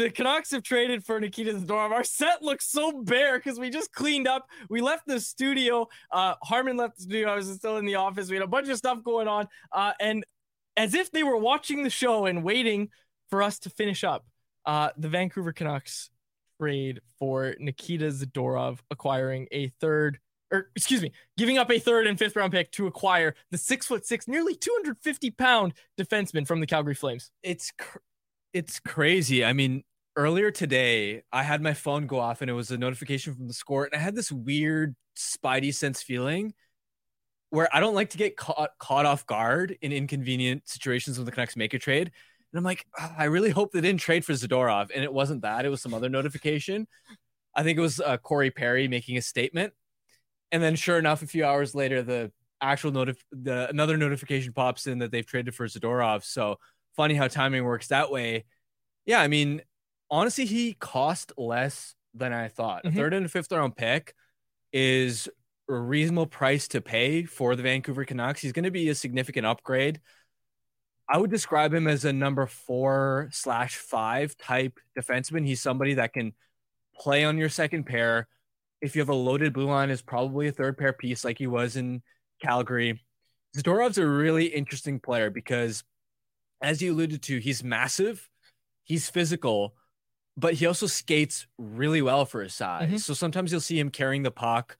the Canucks have traded for Nikita Zadorov. Our set looks so bare because we just cleaned up. We left the studio. Uh, Harman left the studio. I was still in the office. We had a bunch of stuff going on. Uh, and as if they were watching the show and waiting for us to finish up, uh, the Vancouver Canucks trade for Nikita Zadorov, acquiring a third, or excuse me, giving up a third and fifth round pick to acquire the six foot six, nearly 250 pound defenseman from the Calgary Flames. It's cr- it's crazy. I mean, earlier today, I had my phone go off and it was a notification from the score, and I had this weird spidey sense feeling where I don't like to get caught caught off guard in inconvenient situations when the Canucks make a trade. And I'm like, "Ah, I really hope they didn't trade for Zadorov. And it wasn't that. It was some other notification. I think it was uh, Corey Perry making a statement. And then sure enough, a few hours later, the actual notif- the another notification pops in that they've traded for Zadorov. So funny how timing works that way. Yeah, I mean, honestly, he cost less than I thought. A Mhm. third and a fifth round pick is a reasonable price to pay for the Vancouver Canucks. He's going to be a significant upgrade. I would describe him as a number four slash five type defenseman. He's somebody that can play on your second pair. If you have a loaded blue line, is probably a third pair piece like he was in Calgary. Zadorov's a really interesting player because, as you alluded to, he's massive, he's physical, but he also skates really well for his size. Mhm. So sometimes you'll see him carrying the puck,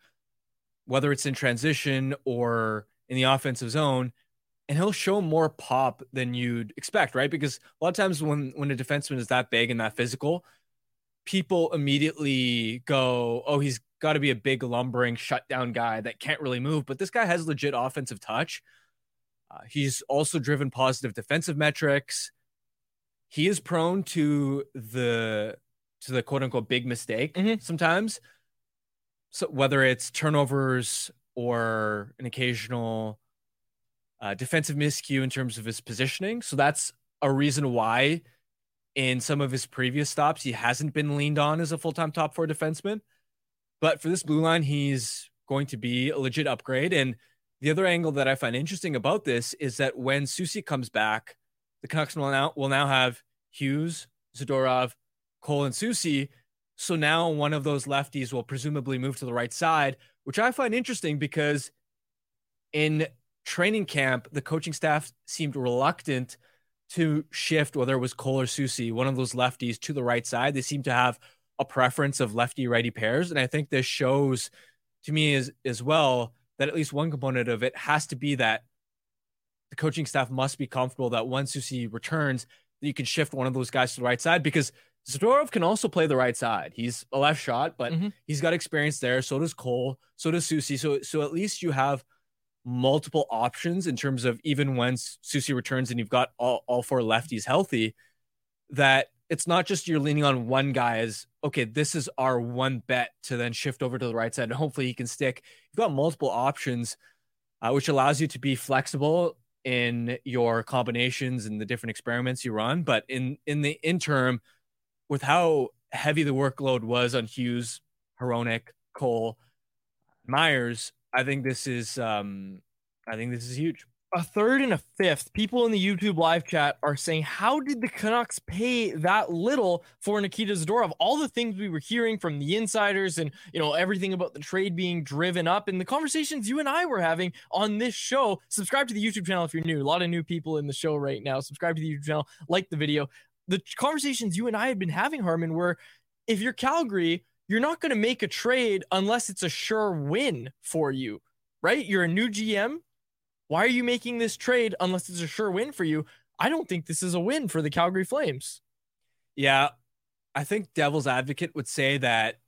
whether it's in transition or in the offensive zone, and he'll show more pop than you'd expect, right? Because a lot of times when when a defenseman is that big and that physical, people immediately go, "Oh, he's got to be a big lumbering shutdown guy that can't really move." But this guy has legit offensive touch. Uh, he's also driven positive defensive metrics. He is prone to the to the quote unquote big mistake Mhm. sometimes. So whether it's turnovers or an occasional uh, defensive miscue in terms of his positioning, so that's a reason why in some of his previous stops he hasn't been leaned on as a full time top four defenseman. But for this blue line, he's going to be a legit upgrade. And the other angle that I find interesting about this is that when Soucy comes back, the Canucks will now will now have Hughes, Zadorov, Cole, and Soucy. So now one of those lefties will presumably move to the right side, which I find interesting because in training camp, the coaching staff seemed reluctant to shift whether it was Cole or Soucy, one of those lefties to the right side. They seem to have a preference of lefty righty pairs. And I think this shows to me as as well that at least one component of it has to be that the coaching staff must be comfortable that once Soucy returns, that you can shift one of those guys to the right side because Zadorov can also play the right side. He's a left shot, but Mhm. he's got experience there. So does Cole. So does Soucy. So so at least you have multiple options in terms of even when Soucy returns and you've got all, all four lefties healthy, that it's not just you're leaning on one guy as okay, this is our one bet to then shift over to the right side and hopefully he can stick. You've got multiple options, uh, which allows you to be flexible in your combinations and the different experiments you run. But in in the interim, with how heavy the workload was on Hughes, Hronek, Cole, Myers, I think this is um I think this is huge. A third and a fifth. People in the YouTube live chat are saying, How did the Canucks pay that little for Nikita Zadorov? All the things we were hearing from the insiders and you know everything about the trade being driven up and the conversations you and I were having on this show. Subscribe to the YouTube channel if you're new. A lot of new people in the show right now. Subscribe to the YouTube channel, like the video. The conversations you and I had been having, Harman, were if you're Calgary, you're not going to make a trade unless it's a sure win for you, right? You're a new GM. Why are you making this trade unless it's a sure win for you? I don't think this is a win for the Calgary Flames. Yeah, I think devil's advocate would say that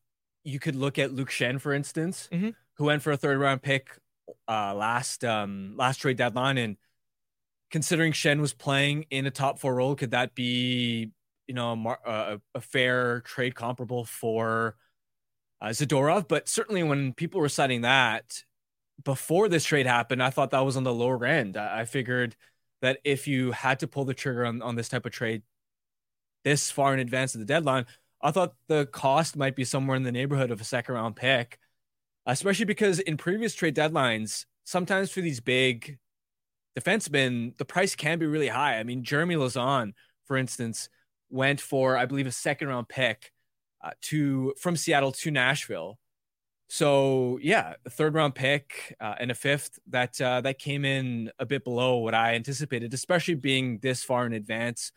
you could look at Luke Schenn, for instance, Mhm. who went for a third round pick uh, last um, last trade deadline, and considering Shen was playing in a top four role, could that be you know a, mar- uh, a fair trade comparable for uh, Zadorov? But certainly when people were citing that before this trade happened, I thought that was on the lower end. I, figured that if you had to pull the trigger on, on this type of trade this far in advance of the deadline, I thought the cost might be somewhere in the neighborhood of a second round pick, especially because in previous trade deadlines, sometimes for these big defensemen, the price can be really high. I mean, Jeremy Lauzon, for instance, went for, I believe, a second round pick uh, to from Seattle to Nashville. So yeah, a third round pick uh, and a fifth that uh, that came in a bit below what I anticipated, especially being this far in advance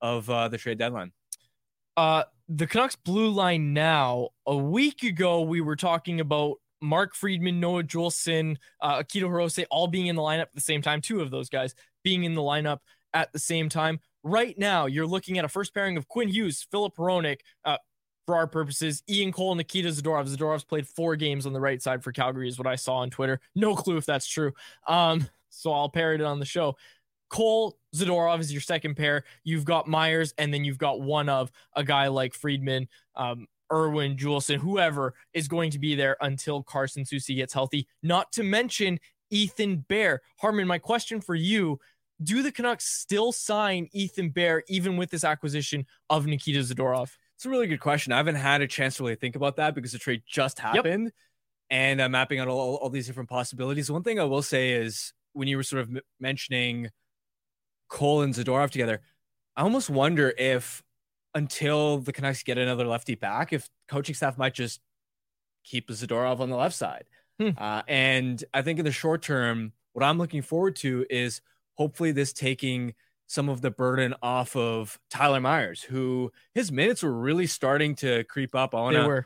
of uh, the trade deadline. Uh, the Canucks blue line now. A week ago, we were talking about Mark Friedman, Noah Juulsen, uh, Akito Hirose all being in the lineup at the same time. Two of those guys being in the lineup at the same time. Right now, you're looking at a first pairing of Quinn Hughes, Philip Hronek, uh, for our purposes, Ian Cole, Nikita Zadorov. Zadorov's played four games on the right side for Calgary, is what I saw on Twitter. No clue if that's true. Um, so I'll parrot it on the show. Cole Zadorov is your second pair. You've got Myers, and then you've got one of a guy like Friedman, um, Irwin, Juulsen, whoever is going to be there until Carson Soucy gets healthy. Not to mention Ethan Bear. Harman, my question for you do the Canucks still sign Ethan Bear even with this acquisition of Nikita Zadorov? It's a really good question. I haven't had a chance to really think about that because the trade just happened and I'm mapping out all, all these different possibilities. One thing I will say is when you were sort of m- mentioning Cole and Zadorov together, I almost wonder if until the Canucks get another lefty back, if coaching staff might just keep Zadorov on the left side. Hmm. Uh, and I think in the short term, what I'm looking forward to is hopefully this taking some of the burden off of Tyler Myers, who his minutes were really starting to creep up. I want to.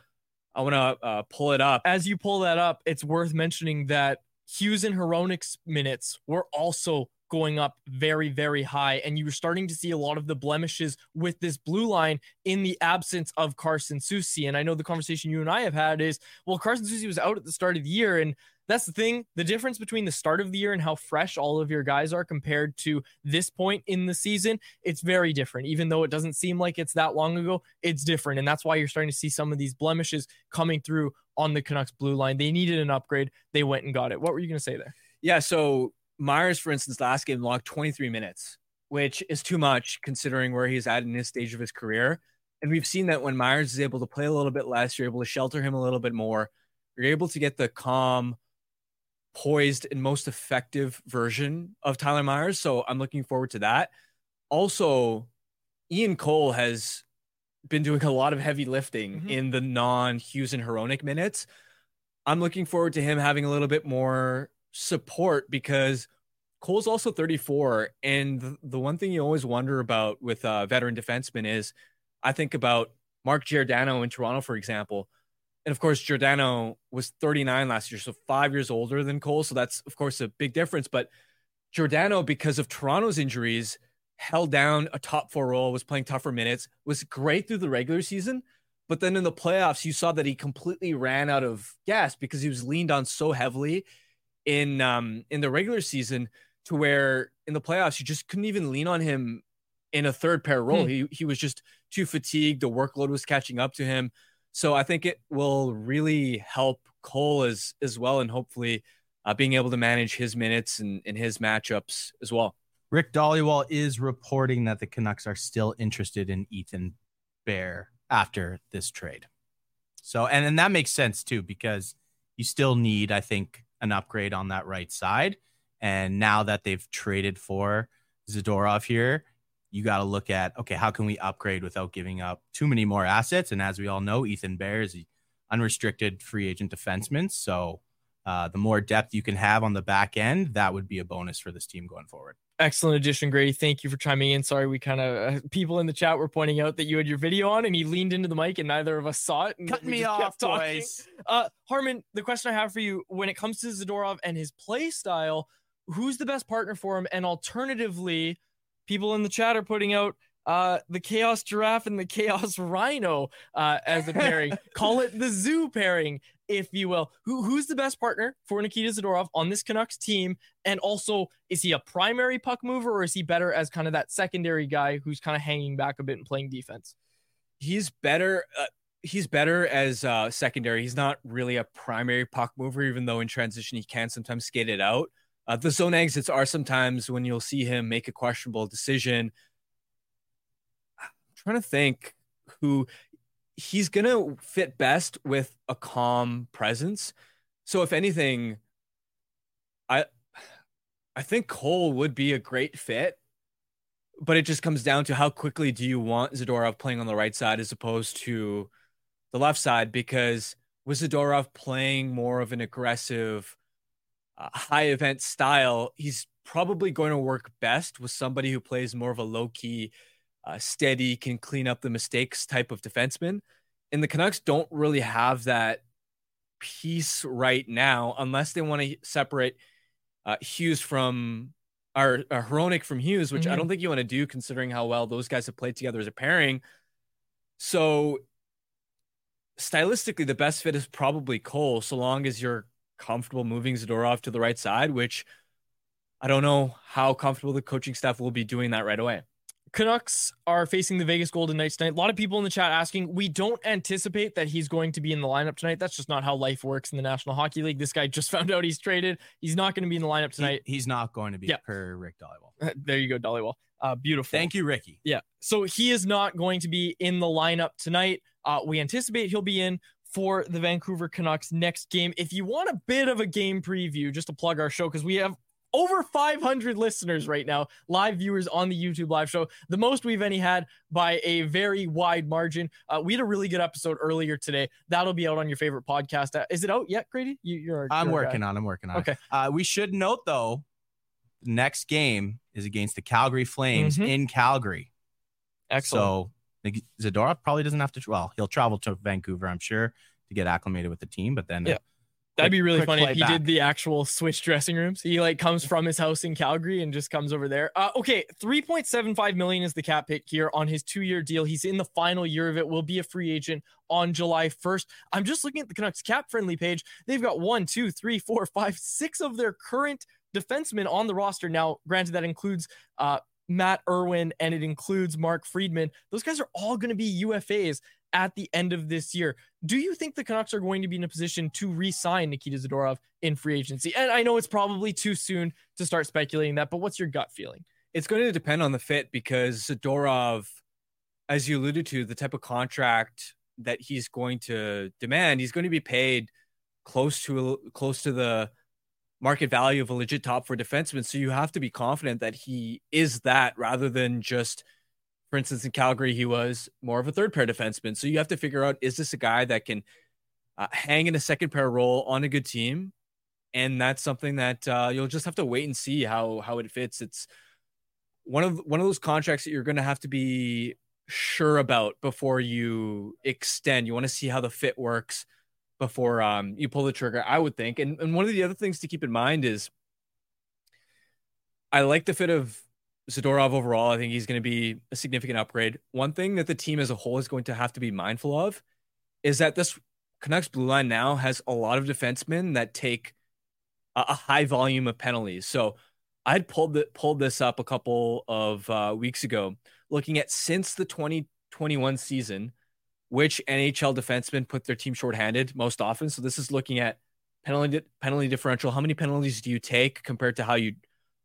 I want to uh, pull it up. As you pull that up, it's worth mentioning that Hughes and Hronek's minutes were also going up very, very high. And you were starting to see a lot of the blemishes with this blue line in the absence of Carson Soucy. And I know the conversation you and I have had is, well, Carson Soucy was out at the start of the year. And that's the thing. The difference between the start of the year and how fresh all of your guys are compared to this point in the season, it's very different. Even though it doesn't seem like it's that long ago, it's different. And that's why you're starting to see some of these blemishes coming through on the Canucks blue line. They needed an upgrade. They went and got it. What were you going to say there? Yeah. So Myers, for instance, last game logged 23 minutes, which is too much considering where he's at in his stage of his career. And we've seen that when Myers is able to play a little bit less, you're able to shelter him a little bit more. You're able to get the calm, poised, and most effective version of Tyler Myers. So I'm looking forward to that. Also, Ian Cole has been doing a lot of heavy lifting Mhm. in the non Hughes and Hronek minutes. I'm looking forward to him having a little bit more support because Cole's also 34. And the one thing you always wonder about with uh, veteran defensemen is I think about Mark Giordano in Toronto, for example. And of course, Giordano was 39 last year, so five years older than Cole. So that's, of course, a big difference. But Giordano, because of Toronto's injuries, held down a top four role, was playing tougher minutes, was great through the regular season. But then in the playoffs, you saw that he completely ran out of gas because he was leaned on so heavily in um in the regular season to where in the playoffs you just couldn't even lean on him in a third pair role. Hmm. He he was just too fatigued. The workload was catching up to him. So I think it will really help Cole as as well, and hopefully uh, being able to manage his minutes and, and his matchups as well. Rick Dhaliwal is reporting that the Canucks are still interested in Ethan Bear after this trade. So, and, and that makes sense too, because you still need, I think, an upgrade on that right side. And now that they've traded for Zadorov here, you got to look at, okay, how can we upgrade without giving up too many more assets? And as we all know, Ethan Bear is an unrestricted free agent defenseman. So, uh, the more depth you can have on the back end, that would be a bonus for this team going forward. Excellent addition, Grady. Thank you for chiming in. Sorry, we kind of uh, people in the chat were pointing out that you had your video on and he leaned into the mic and neither of us saw it. Cut me off, boys. Uh, Harman, the question I have for you when it comes to Zadorov and his play style, who's the best partner for him? And alternatively, people in the chat are putting out uh, the Chaos Giraffe and the Chaos Rhino uh, as a pairing. Call it the zoo pairing, if you will. Who who's the best partner for Nikita Zadorov on this Canucks team? And also, is he a primary puck mover or is he better as kind of that secondary guy who's kind of hanging back a bit and playing defense? He's better. Uh, he's better as uh, secondary. He's not really a primary puck mover, even though in transition he can sometimes skate it out. Uh, the zone exits are sometimes when you'll see him make a questionable decision. I'm trying to think who he's going to fit best with a calm presence. So if anything, I I think Cole would be a great fit, but it just comes down to how quickly do you want Zadorov playing on the right side as opposed to the left side because was Zadorov playing more of an aggressive uh, high event style, he's probably going to work best with somebody who plays more of a low key, uh, steady, can clean up the mistakes type of defenseman. And the Canucks don't really have that piece right now, unless they want to separate uh, Hughes from or, or Hronek from Hughes, which mm-hmm. I don't think you want to do considering how well those guys have played together as a pairing. So stylistically, the best fit is probably Cole, so long as you're comfortable moving Zadorov to the right side, which I don't know how comfortable the coaching staff will be doing that right away. Canucks are facing the Vegas Golden Knights tonight. A lot of people in the chat asking, we don't anticipate that he's going to be in the lineup tonight. That's just not how life works in the National Hockey League. This guy just found out he's traded. He's not going to be in the lineup tonight. He, he's not going to be yeah. per Rick Dhaliwal. there you go, Dhaliwal. Uh, beautiful. Thank you, Ricky. Yeah. So he is not going to be in the lineup tonight. Uh, we anticipate he'll be in for the Vancouver Canucks next game. If you want a bit of a game preview, just to plug our show, because we have over 500 listeners right now, live viewers on the YouTube live show, the most we've any had by a very wide margin. Uh, we had a really good episode earlier today. That'll be out on your favorite podcast. Is it out yet, Grady? You, are I'm working guy. on. I'm working on. Okay. Uh, we should note though, next game is against the Calgary Flames mm-hmm. in Calgary. Excellent. So Zadorov probably doesn't have to. Well, he'll travel to Vancouver, I'm sure, to get acclimated with the team. But then, yeah, that'd be really funny if he back. did the actual switch dressing rooms. He like comes from his house in Calgary and just comes over there. Uh, okay, 3.75 million is the cap hit here on his two-year deal. He's in the final year of it. Will be a free agent on July 1st. I'm just looking at the Canucks cap friendly page. They've got one, two, three, four, five, six of their current defensemen on the roster. Now, granted, that includes uh, Matt Irwin and it includes Mark Friedman. Those guys are all going to be UFAs at the end of this year. Do you think the Canucks are going to be in a position to re-sign Nikita Zadorov in free agency? And I know it's probably too soon to start speculating that, but what's your gut feeling? It's going to depend on the fit because Zadorov, as you alluded to, the type of contract that he's going to demand, he's going to be paid close to close to the market value of a legit top four defenseman. So you have to be confident that he is that rather than just, for instance, in Calgary, he was more of a third pair defenseman. So you have to figure out is this a guy that can uh, hang in a second pair role on a good team? And that's something that uh, you'll just have to wait and see how how it fits. It's one of one of those contracts that you're going to have to be sure about before you extend. You want to see how the fit works before um, you pull the trigger, I would think. And, and one of the other things to keep in mind is I like the fit of Zadorov overall. I think he's going to be a significant upgrade. One thing that the team as a whole is going to have to be mindful of is that this Canucks blue line now has a lot of defensemen that take a, a high volume of penalties. So I'd pulled the, pulled this up a couple of uh, weeks ago, looking at since the 2021 season which NHL defensemen put their team shorthanded most often. So this is looking at penalty penalty differential. How many penalties do you take compared to how you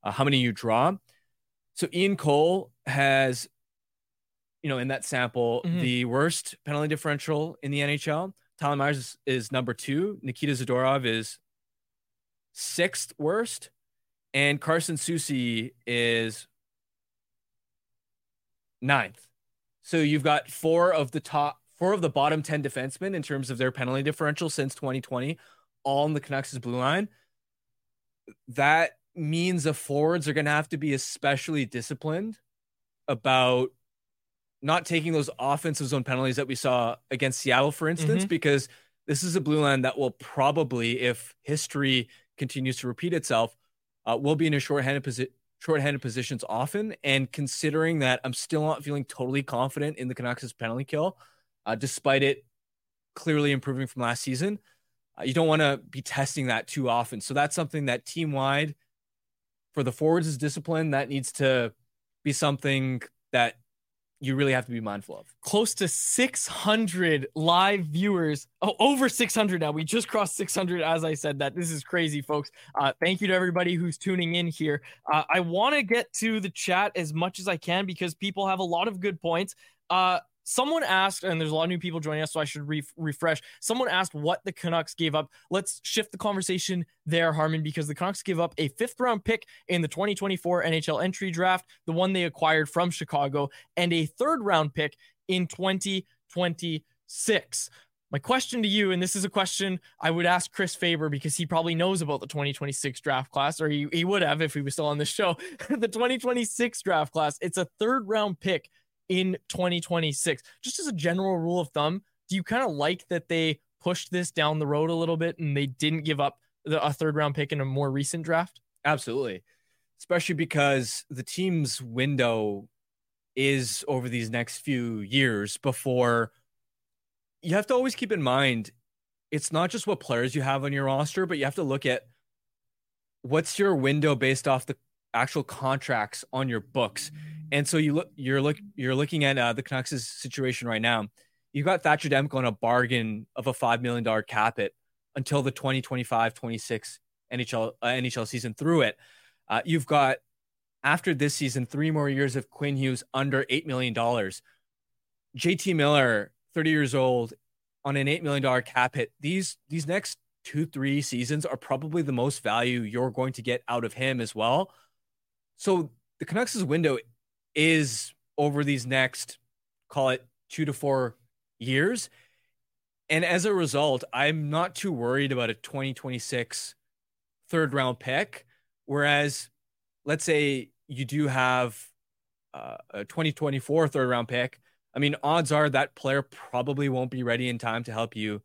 uh, how many you draw? So Ian Cole has, you know, in that sample, mm-hmm. the worst penalty differential in the NHL. Tyler Myers is, is number two. Nikita Zadorov is sixth worst, and Carson Soucy is ninth. So you've got four of the top four of the bottom 10 defensemen in terms of their penalty differential since 2020, all in the Canucks' blue line. That means the forwards are going to have to be especially disciplined about not taking those offensive zone penalties that we saw against Seattle, for instance, mm-hmm. because this is a blue line that will probably, if history continues to repeat itself, uh, will be in a shorthanded position shorthanded positions often. And considering that I'm still not feeling totally confident in the Canucks' penalty kill, uh, despite it clearly improving from last season, uh, you don't want to be testing that too often. So that's something that team wide for the forwards is discipline. That needs to be something that you really have to be mindful of. Close to 600 live viewers. Oh, over 600 now. We just crossed 600 as I said that. This is crazy, folks. Uh, thank you to everybody who's tuning in here. Uh, I want to get to the chat as much as I can because people have a lot of good points. Uh, someone asked, and there's a lot of new people joining us, so I should re- refresh. Someone asked what the Canucks gave up. Let's shift the conversation there, Harman, because the Canucks give up a fifth round pick in the 2024 NHL entry draft, the one they acquired from Chicago, and a third round pick in 2026. My question to you, and this is a question I would ask Chris Faber because he probably knows about the 2026 draft class, or he, he would have if he was still on the show. the 2026 draft class, it's a third round pick in 2026. Just as a general rule of thumb, do you kind of like that they pushed this down the road a little bit and they didn't give up the, a third round pick in a more recent draft? Absolutely. Especially because the team's window is over these next few years before you have to always keep in mind it's not just what players you have on your roster, but you have to look at what's your window based off the actual contracts on your books. And so you look, you're look, you're looking at uh, the Canucks' situation right now. You've got Thatcher Demko on a bargain of a five million dollar cap it until the 2025-26 NHL uh, NHL season through it. Uh, you've got after this season three more years of Quinn Hughes under eight million dollars. JT Miller, 30 years old, on an eight million dollar cap hit. These these next two three seasons are probably the most value you're going to get out of him as well. So the Canucks' window is over these next, call it two to four years. And as a result, I'm not too worried about a 2026 third round pick. Whereas, let's say you do have uh, a 2024 third round pick. I mean, odds are that player probably won't be ready in time to help you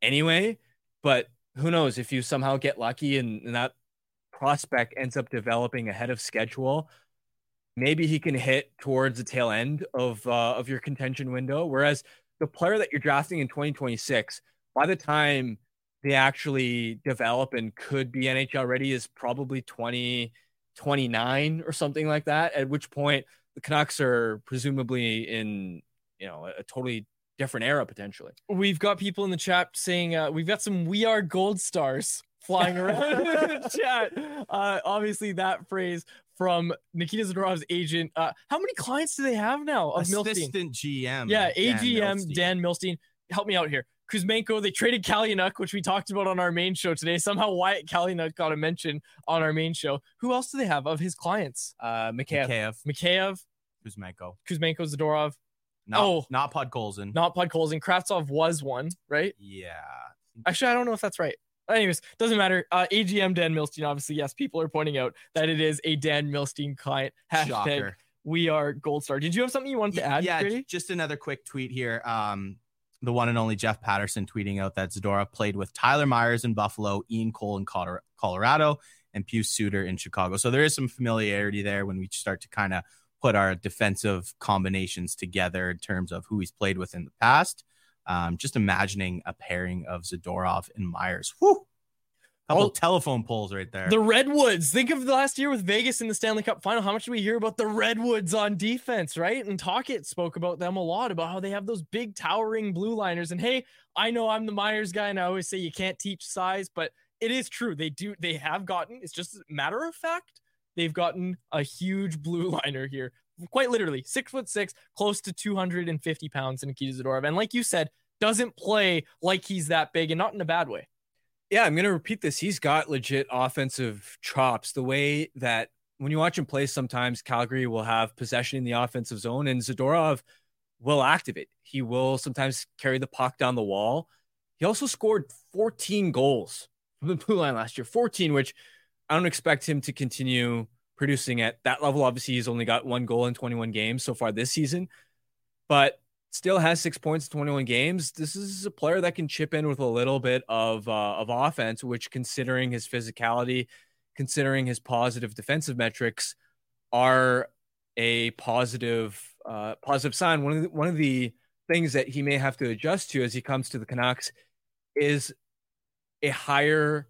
anyway. But who knows if you somehow get lucky and, and that prospect ends up developing ahead of schedule, maybe he can hit towards the tail end of uh, of your contention window. Whereas the player that you're drafting in 2026, by the time they actually develop and could be NHL ready, is probably 20, 29 or something like that. At which point the Canucks are presumably in you know a totally different era potentially. We've got people in the chat saying uh, we've got some "We Are Gold Stars" flying around in the chat. Uh, obviously, that phrase from Nikita Zadorov's agent. Uh, how many clients do they have now of Assistant GM. Yeah, Dan AGM Milstein. Dan Milstein. Help me out here. Kuzmenko, they traded Kalynuk, which we talked about on our main show today. Somehow Wyatt Kalynuk got a mention on our main show. Who else do they have of his clients? Uh, Mikheyev. Mikheyev, Mikheyev, Kuzmenko. Kuzmenko, Zadorov, Not, Oh. not Podkolzin. not Podkolzin. Kravtsov was one, right? Yeah. Actually, I don't know if that's right. Anyways, doesn't matter. Uh, AGM Dan Milstein, obviously, yes, people are pointing out that it is a Dan Milstein client. Hashtag Shocker. we are gold star. Did you have something you wanted to add? yeah, Grady? just another quick tweet here. Um, the one and only Jeff Paterson tweeting out that Zadora played with Tyler Myers in Buffalo, Ian Cole in Colorado, and Pius Suter in Chicago. So there is some familiarity there when we start to kind of put our defensive combinations together in terms of who he's played with in the past. Um, just imagining a pairing of Zadorov and Myers. Whew. Couple Oh. telephone poles right there. The Redwoods. Think of the last year with Vegas in the Stanley Cup final. How much do we hear about the Redwoods on defense, right? And Tocchet spoke about them a lot about how they have those big towering blue liners. And hey, I know I'm the Myers guy, and I always say you can't teach size, but it is true. They do, they have gotten, it's just a matter of fact, they've gotten a huge blue liner here. Quite literally, six foot six, close to 250 pounds in Nikita Zadorov. And like you said, doesn't play like he's that big and not in a bad way. Yeah, I'm going to repeat this. He's got legit offensive chops. The way that when you watch him play, sometimes Calgary will have possession in the offensive zone, and Zadorov will activate. He will sometimes carry the puck down the wall. He also scored 14 goals from the blue line last year, 14, which I don't expect him to continue producing at that level. Obviously, he's only got one goal in 21 games so far this season, but still has six points in 21 games. This is a player that can chip in with a little bit of uh, of offense, which, considering his physicality, considering his positive defensive metrics, are a positive uh, positive sign. One of the, one of the things that he may have to adjust to as he comes to the Canucks is a higher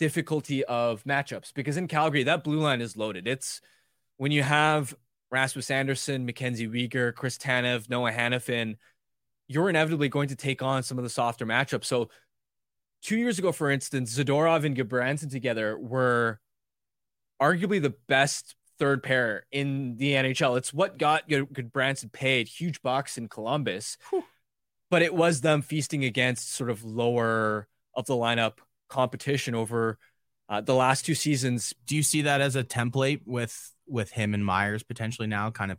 difficulty of matchups because in Calgary that blue line is loaded. It's when you have Rasmus Andersson, MacKenzie Weegar, Chris Tanev, Noah Hanifin, you're inevitably going to take on some of the softer matchups. So two years ago, for instance, Zadorov and Gudbranson together were arguably the best third pair in the NHL. It's what got Gudbranson paid huge bucks in Columbus, Whew. but it was them feasting against sort of lower of the lineup competition over uh, the last two seasons. Do you see that as a template with with him and Myers potentially now, kind of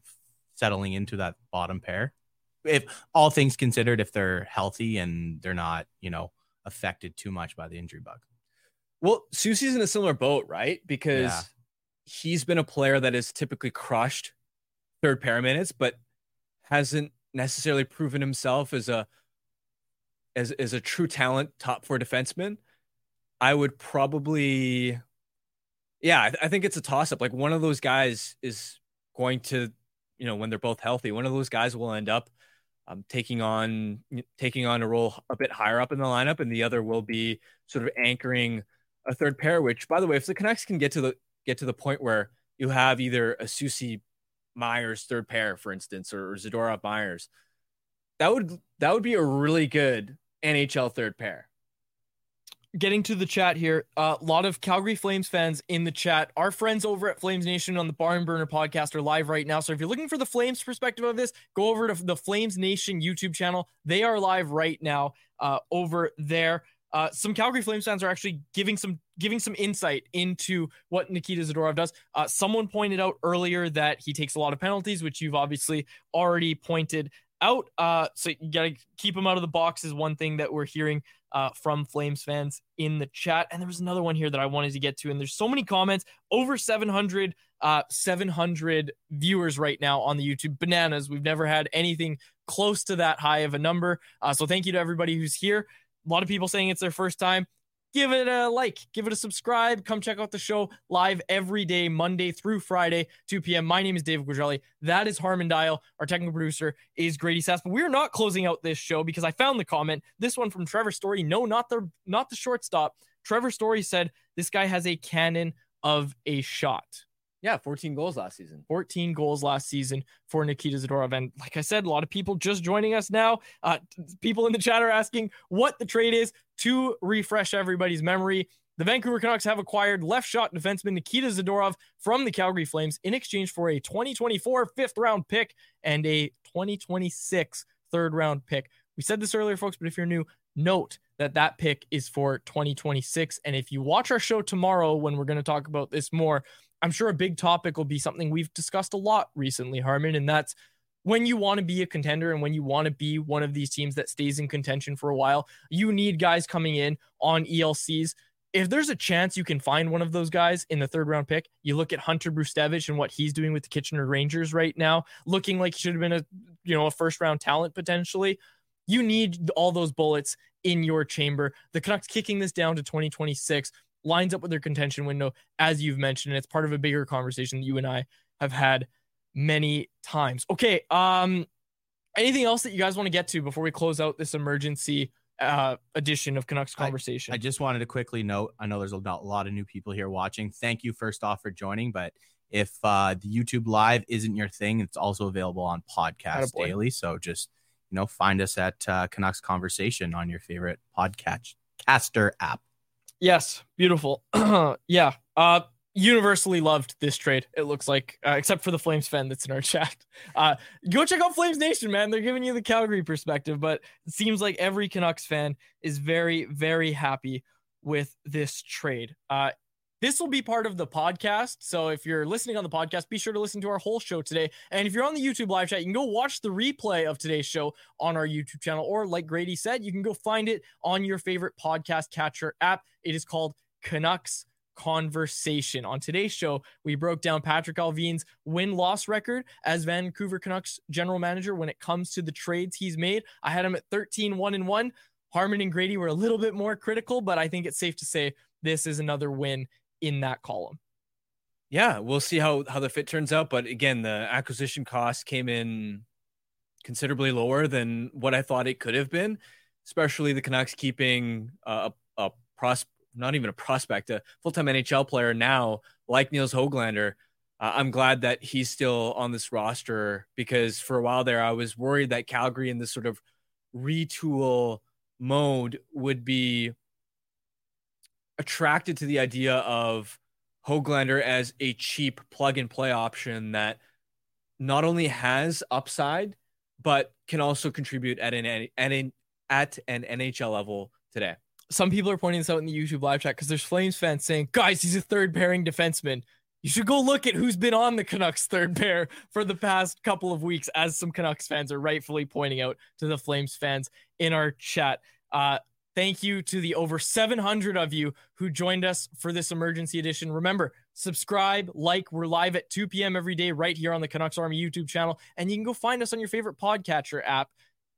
settling into that bottom pair? If all things considered, if they're healthy and they're not, you know, affected too much by the injury bug. Well, Soucy's in a similar boat, right? Because yeah he's been a player that has typically crushed third pair minutes, but hasn't necessarily proven himself as a as as a true talent top four defenseman. I would probably, yeah, I, I think it's a toss up. Like one of those guys is going to, you know, when they're both healthy, one of those guys will end up um, taking on taking on a role a bit higher up in the lineup, and the other will be sort of anchoring a third pair. Which, by the way, if the Canucks can get to the get to the point where you have either a Soucy Myers third pair, for instance, or, Zadorov Myers. That would that would be a really good NHL third pair. Getting to the chat here, a uh, lot of Calgary Flames fans in the chat. Our friends over at Flames Nation on the Barn Burner podcast are live right now. So if you're looking for the Flames perspective of this, go over to the Flames Nation YouTube channel. They are live right now uh, over there. Uh, some Calgary Flames fans are actually giving some giving some insight into what Nikita Zadorov does. Uh, someone pointed out earlier that he takes a lot of penalties, which you've obviously already pointed out. Uh, so you got to keep him out of the box is one thing that we're hearing uh, from Flames fans in the chat. And there was another one here that I wanted to get to, and there's so many comments. Over 700, uh, 700 viewers right now on the YouTube. Bananas. We've never had anything close to that high of a number. Uh, so thank you to everybody who's here a lot of people saying it's their first time. Give it a like, give it a subscribe. Come check out the show live every day, Monday through Friday, 2 p.m. My name is David Quadrelli. That is Harman Dayal. Our technical producer is Grady Sas. But we're not closing out this show because I found the comment. This one from Trevor Story. No, not the not the shortstop. Trevor Story said this guy has a cannon of a shot. Yeah, 14 goals last season. 14 goals last season for Nikita Zadorov. And like I said, a lot of people just joining us now. Uh, people in the chat are asking what the trade is to refresh everybody's memory. The Vancouver Canucks have acquired left shot defenseman Nikita Zadorov from the Calgary Flames in exchange for a 2024 fifth round pick and a 2026 third round pick. We said this earlier, folks, but if you're new, note that that pick is for 2026. And if you watch our show tomorrow, when we're going to talk about this more, I'm sure a big topic will be something we've discussed a lot recently, Harman, and that's when you want to be a contender and when you want to be one of these teams that stays in contention for a while, you need guys coming in on ELCs. If there's a chance you can find one of those guys in the third round pick, you look at Hunter Brzustewicz and what he's doing with the Kitchener Rangers right now, looking like he should have been a you know a first round talent potentially. You need all those bullets in your chamber. The Canucks kicking this down to 2026 lines up with their contention window, as you've mentioned. And it's part of a bigger conversation that you and I have had many times. Okay. Um, anything else that you guys want to get to before we close out this emergency uh, edition of Canucks conversation? I, I just wanted to quickly note I know there's a lot of new people here watching. Thank you, first off, for joining. But if uh, the YouTube live isn't your thing, it's also available on podcast daily. So just you know, find us at uh, Canucks Conversation on your favorite podcast caster app. Yes, beautiful. yeah. Uh universally loved this trade. It looks like, uh, except for the Flames fan that's in our chat. Uh, go check out Flames Nation, man. They're giving you the Calgary perspective, but it seems like every Canucks fan is very, very happy with this trade. Uh, this will be part of the podcast. So if you're listening on the podcast, be sure to listen to our whole show today. And if you're on the YouTube live chat, you can go watch the replay of today's show on our YouTube channel. Or like Grady said, you can go find it on your favorite podcast catcher app. It is called Canucks conversation. On today's show, we broke down Patrik Allvin's win loss record as Vancouver Canucks general manager when it comes to the trades he's made. I had him at 13 1 and 1. Harman and Grady were a little bit more critical, but I think it's safe to say this is another win in that column. yeah, we'll see how how the fit turns out. But again, the acquisition cost came in considerably lower than what I thought it could have been, especially the Canucks keeping a, a pros not even a prospect, a full time NHL player now like Nils Hoglander. Uh, I'm glad that he's still on this roster because for a while there, I was worried that Calgary in this sort of retool mode would be attracted to the idea of Hoglander as a cheap plug and play option that not only has upside but can also contribute at an at an at an NHL level today. Some people are pointing this out in the YouTube live chat because there's Flames fans saying, "Guys, he's a third pairing defenseman." You should go look at who's been on the Canucks third pair for the past couple of weeks, as some Canucks fans are rightfully pointing out to the Flames fans in our chat. Uh, Thank you to the over 700 of you who joined us for this emergency edition. Remember, subscribe, like. We're live at 2 p.m. every day right here on the Canucks Army YouTube channel. And you can go find us on your favorite podcatcher app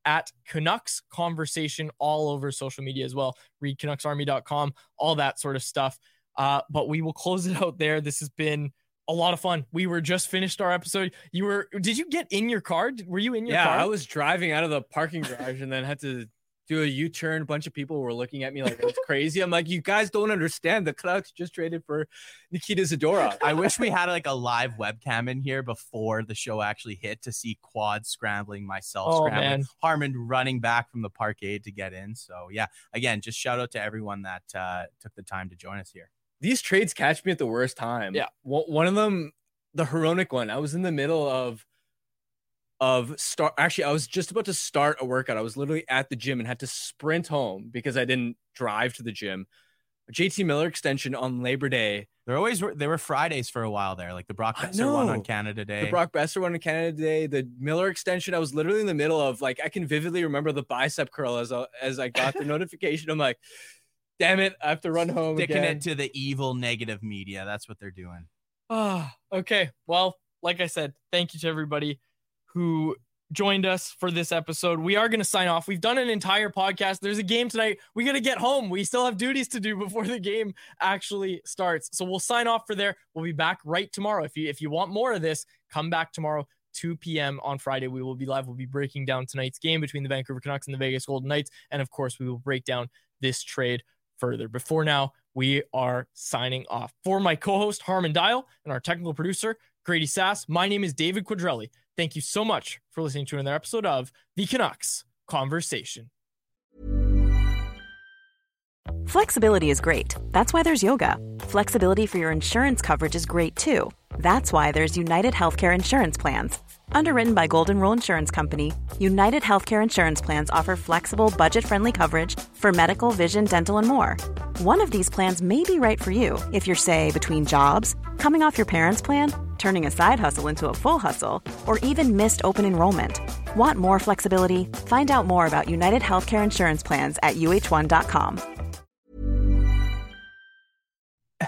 at Canucks Conversation all over social media as well. Read CanucksArmy.com, all that sort of stuff. Uh, but we will close it out there. This has been a lot of fun. We were just finished our episode. You were, did you get in your car? Were you in your yeah, car? I was driving out of the parking garage and then had to do a U-turn. A bunch of people were looking at me like it's crazy. I'm like, you guys don't understand. The Canucks just traded for Nikita Zadorov. I wish we had like a live webcam in here before the show actually hit to see Quad scrambling, myself Oh, scrambling, man. Harman running back from the parkade to get in. So yeah, again, just shout out to everyone that uh, took the time to join us here. These trades catch me at the worst time. Yeah. One one of them, the Hronek one. I was in the middle of of start. Actually, I was just about to start a workout. I was literally at the gym and had to sprint home because I didn't drive to the gym. JT Miller extension on Labor Day. They're always they were Fridays for a while there, like the Brock Boeser one on Canada Day. The Brock Boeser one in Canada Day, the Miller extension. I was literally in the middle of like I can vividly remember the bicep curl as I, as I got the notification. I'm like, damn it, I have to run home sticking again. it to the evil negative media. That's what they're doing. Ah, okay. Well, like I said, thank you to everybody who joined us for this episode. We are going to sign off. We've done an entire podcast. There's a game tonight. We got to get home. We still have duties to do before the game actually starts. So we'll sign off for there. We'll be back right tomorrow. If you if you want more of this, come back tomorrow 2 p.m. on Friday. We will be live. We'll be breaking down tonight's game between the Vancouver Canucks and the Vegas Golden Knights, and of course, we will break down this trade further. Before now, we are signing off. For my co-host Harman Dayal and our technical producer Grady Sas, my name is David Quadrelli. Thank you so much for listening to another episode of the Canucks Conversation. Flexibility is great. That's why there's yoga. Flexibility for your insurance coverage is great too. That's why there's United Healthcare Insurance Plans. Underwritten by Golden Rule Insurance Company, United Healthcare Insurance Plans offer flexible, budget friendly coverage for medical, vision, dental, and more. One of these plans may be right for you if you're, say, between jobs, coming off your parents' plan, turning a side hustle into a full hustle, or even missed open enrollment. Want more flexibility? Find out more about United Healthcare Insurance Plans at uh1.com.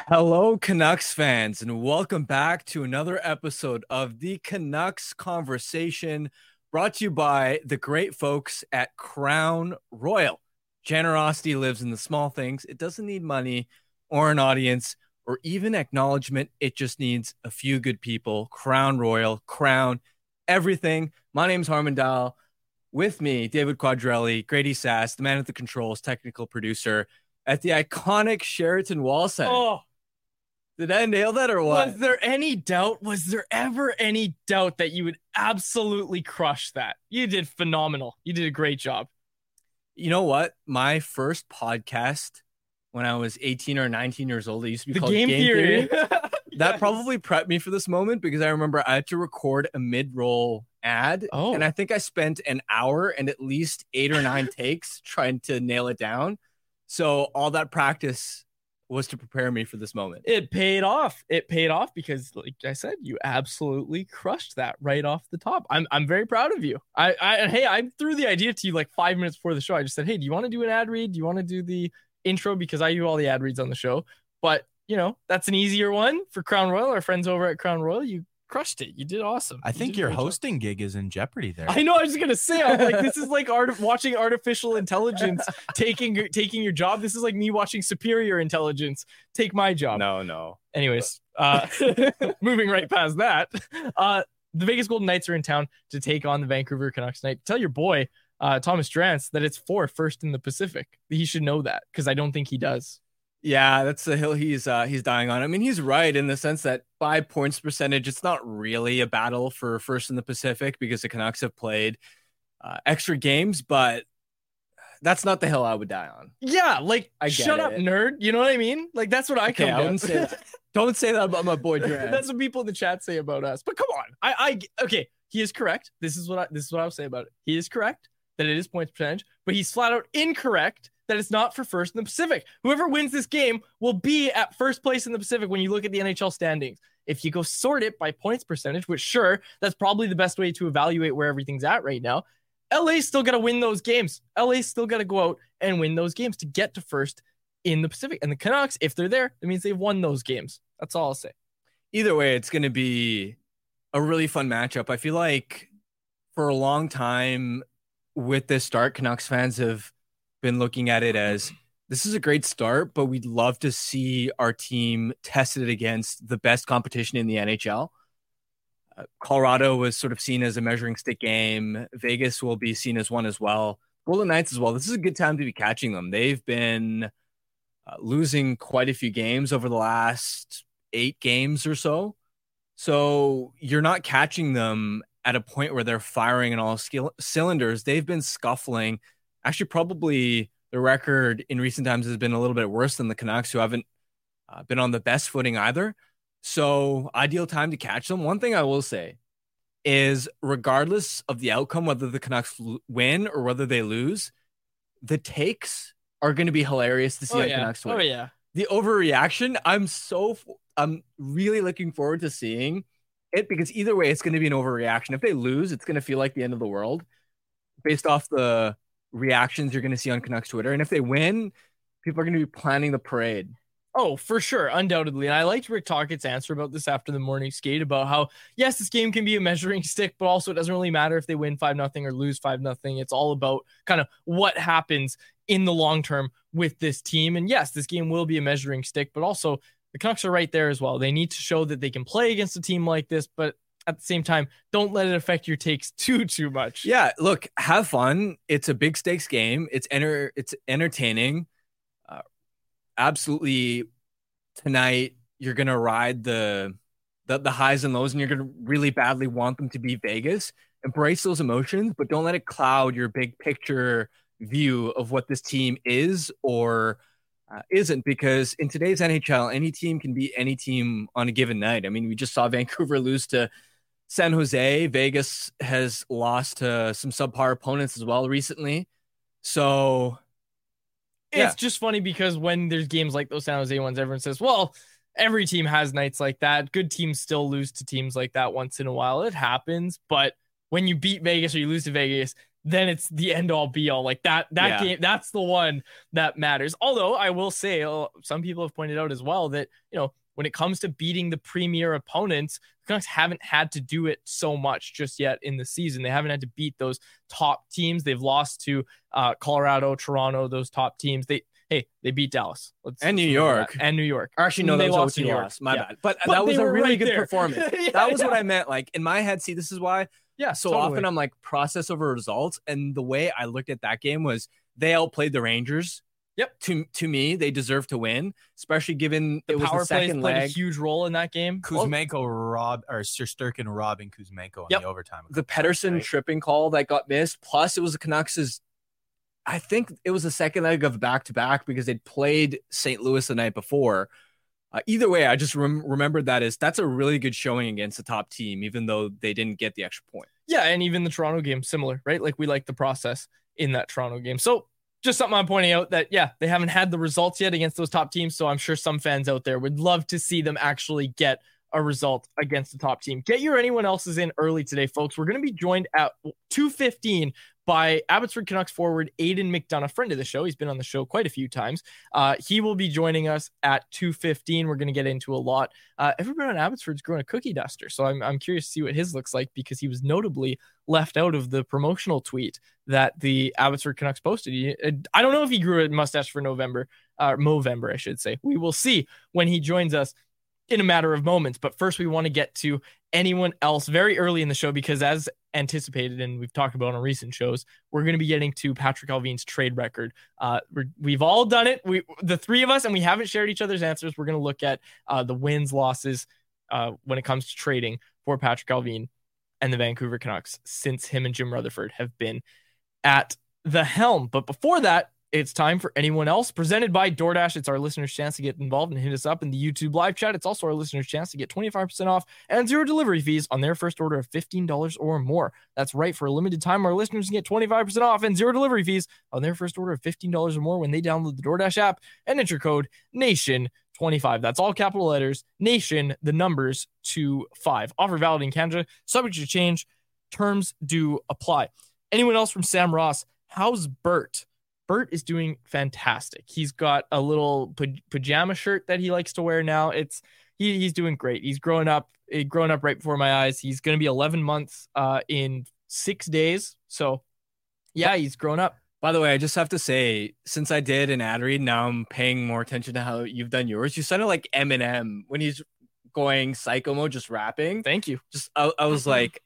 Hello, Canucks fans, and welcome back to another episode of the Canucks Conversation brought to you by the great folks at Crown Royal. Generosity lives in the small things. It doesn't need money or an audience or even acknowledgement. It just needs a few good people. Crown Royal, Crown, everything. My name's Harman Dayal. With me, David Quadrelli, Grady Sas, the man at the controls, technical producer at the iconic Sheraton Wall Center. Oh, Did I nail that or what? was there any doubt? Was there ever any doubt that you would absolutely crush that? You did phenomenal. You did a great job. you know what? My first podcast when I was 18 or 19 years old, it used to be The called game, theory. That Yes. probably prepped me for this moment because I remember I had to record a mid-roll ad, Oh. and I think I spent an hour and at least eight or nine takes trying to nail it down. So all that practice was to prepare me for this moment. it paid off. It paid off because, like I said, you absolutely crushed that right off the top. I'm I'm very proud of you. I, I and hey, I threw the idea to you like five minutes before the show. I just said, hey, do you want to do an ad read? Do you want to do the intro because I do all the ad reads on the show? But you know, that's an easier one for Crown Royal. Our friends over at Crown Royal, you crushed it. You did awesome. I You think your great job. hosting gig is in jeopardy there. I know. I was just gonna say, I'm like, this is like art watching artificial intelligence taking your- taking your job. This is like me watching superior intelligence take my job. No, no. Anyways, uh, moving right past that, uh, the Vegas Golden Knights are in town to take on the Vancouver Canucks tonight. Tell your boy uh, Thomas Drance that it's for first in the Pacific. He should know that because I don't think he does. Yeah, that's the hill he's uh he's dying on. I mean, he's right in the sense that by points percentage, it's not really a battle for first in the Pacific because the Canucks have played uh, extra games, but that's not the hill I would die on. Yeah, like shut up, it. nerd. You know what I mean? Like that's what I Okay, come I wouldn't say. Don't say that about my boy Drance. That's what people in the chat say about us. But come on, I, I, okay, he is correct. This is what I, this is what I'll say about it. He is correct that it is points percentage, but he's flat out incorrect that it's not for first in the Pacific. Whoever wins this game will be at first place in the Pacific when you look at the NHL standings. If you go sort it by points percentage, which sure, that's probably the best way to evaluate where everything's at right now. LA's still got to win those games. LA's still got to go out and win those games to get to first in the Pacific. And the Canucks, if they're there, that means they've won those games. That's all I'll say. either way, it's going to be a really fun matchup. I feel like for a long time with this start, Canucks fans have been looking at it as this is a great start, but we'd love to see our team tested against the best competition in the NHL. Uh, Colorado was sort of seen as a measuring stick game. Vegas will be seen as one as well. Golden Knights as well. This is a good time to be catching them. They've been uh, losing quite a few games over the last eight games or so. So you're not catching them at a point where they're firing in all skill- cylinders. They've been scuffling. Actually, probably the record in recent times has been a little bit worse than the Canucks, who haven't uh, been on the best footing either. So, ideal time to catch them. One thing I will say is, regardless of the outcome, whether the Canucks win or whether they lose, the takes are going to be hilarious to see oh, yeah. Canucks win oh yeah. the overreaction i'm so i'm really looking forward to seeing it because either way it's going to be an overreaction if they lose it's going to feel like the end of the world based off the reactions you're going to see on canucks twitter and if they win people are going to be planning the parade Oh, for sure, undoubtedly. And I liked Rick Tocchet's answer about this after the morning skate about how yes, this game can be a measuring stick, but also it doesn't really matter if they win five nothing or lose five nothing. It's all about kind of what happens in the long term with this team. And yes, this game will be a measuring stick, but also the Canucks are right there as well. They need to show that they can play against a team like this, but at the same time, don't let it affect your takes too too much. yeah look have fun it's a big stakes game it's enter it's entertaining uh, absolutely tonight you're to ride the, the the highs and lows and you're to really badly want them to be Vegas embrace those emotions but don't let it cloud your big picture view of what this team is or uh, isn't because in today's NHL any team can beat any team on a given night I mean we just saw Vancouver lose to San Jose Vegas has lost to some subpar opponents as well recently so It's just funny because when there's games like those San Jose ones, everyone says, well, every team has nights like that. Good teams still lose to teams like that once in a while. It happens. But when you beat Vegas or you lose to Vegas, then it's the end all be all. Like that, that Yeah. game, that's the one that matters. Although I will say, uh, some people have pointed out as well that, you know, when it comes to beating the premier opponents, the Canucks haven't had to do it so much just yet in the season. They haven't had to beat those top teams. They've lost to uh, Colorado, Toronto, those top teams. They hey, they beat Dallas. Let's, And New York. and New York. Actually, no, They that was lost to New York. loss. My Yeah. bad. But, But that was a really right good there. performance. Yeah, that was what. I meant. Like in my head, see, this is why Yeah, so totally. often I'm like process over results. And the way I looked at that game was they outplayed the Rangers. Yep. To to me, they deserve to win, especially given the it was power the plays second played a leg. huge role in that game. Kuzmenko rob or Shesterkin robbing Kuzmenko in Yep. the overtime. the Pettersson right? tripping call that got missed. Plus, it was the Canucks' I think it was the second leg of back to back because they'd played St. Louis the night before. Uh, either way, I just rem- remembered that is that's a really good showing against the top team, even though they didn't get the extra point. Yeah, and even the Toronto game, similar, right? Like we like the process in that Toronto game. So just something I'm pointing out that yeah, they haven't had the results yet against those top teams. So I'm sure some fans out there would love to see them actually get a result against the top team. Get your anyone else's in early today, folks. We're going to be joined at 2:15 by Abbotsford Canucks forward Aidan McDonough, friend of the show. He's been on the show quite a few times. Uh, he will be joining us at 2.15. We're going to get into a lot. Uh, everybody on Abbotsford's growing a cookie duster, so I'm, I'm curious to see what his looks like because he was notably left out of the promotional tweet that the Abbotsford Canucks posted. He, I don't know if he grew a mustache for November, uh, Movember, I should say. We will see when he joins us in a matter of moments. But first, we want to get to anyone else very early in the show because, as anticipated and we've talked about on recent shows, we're going to be getting to Patrik Allvin's trade record. Uh, we have all done it. We, the three of us, and we haven't shared each other's answers. We're going to look at uh, the wins, losses uh, when it comes to trading for Patrick Allvin and the Vancouver Canucks since him and Jim Rutherford have been at the helm. But before that, it's time for anyone else presented by DoorDash. It's our listeners' chance to get involved and hit us up in the YouTube live chat. It's also our listeners' chance to get 25% off and zero delivery fees on their first order of $15 or more. That's right. For a limited time, our listeners can get 25% off and zero delivery fees on their first order of $15 or more when they download the DoorDash app and enter code NATION25. That's all capital letters, NATION, the numbers to five. Offer valid in Canada, subject to change. Terms do apply. Anyone else from Sam Ross? How's Bert? Bert is doing fantastic. He's got a little pajama shirt that he likes to wear now. It's he, he's doing great. He's growing up, eh, growing up right before my eyes. He's going to be 11 months uh, in six days. So, yeah, he's grown up. By the way, I just have to say, since I did an ad read, now I'm paying more attention to how you've done yours. You sounded like Eminem when he's going psycho mode, just rapping. Thank you. Just I, I was like,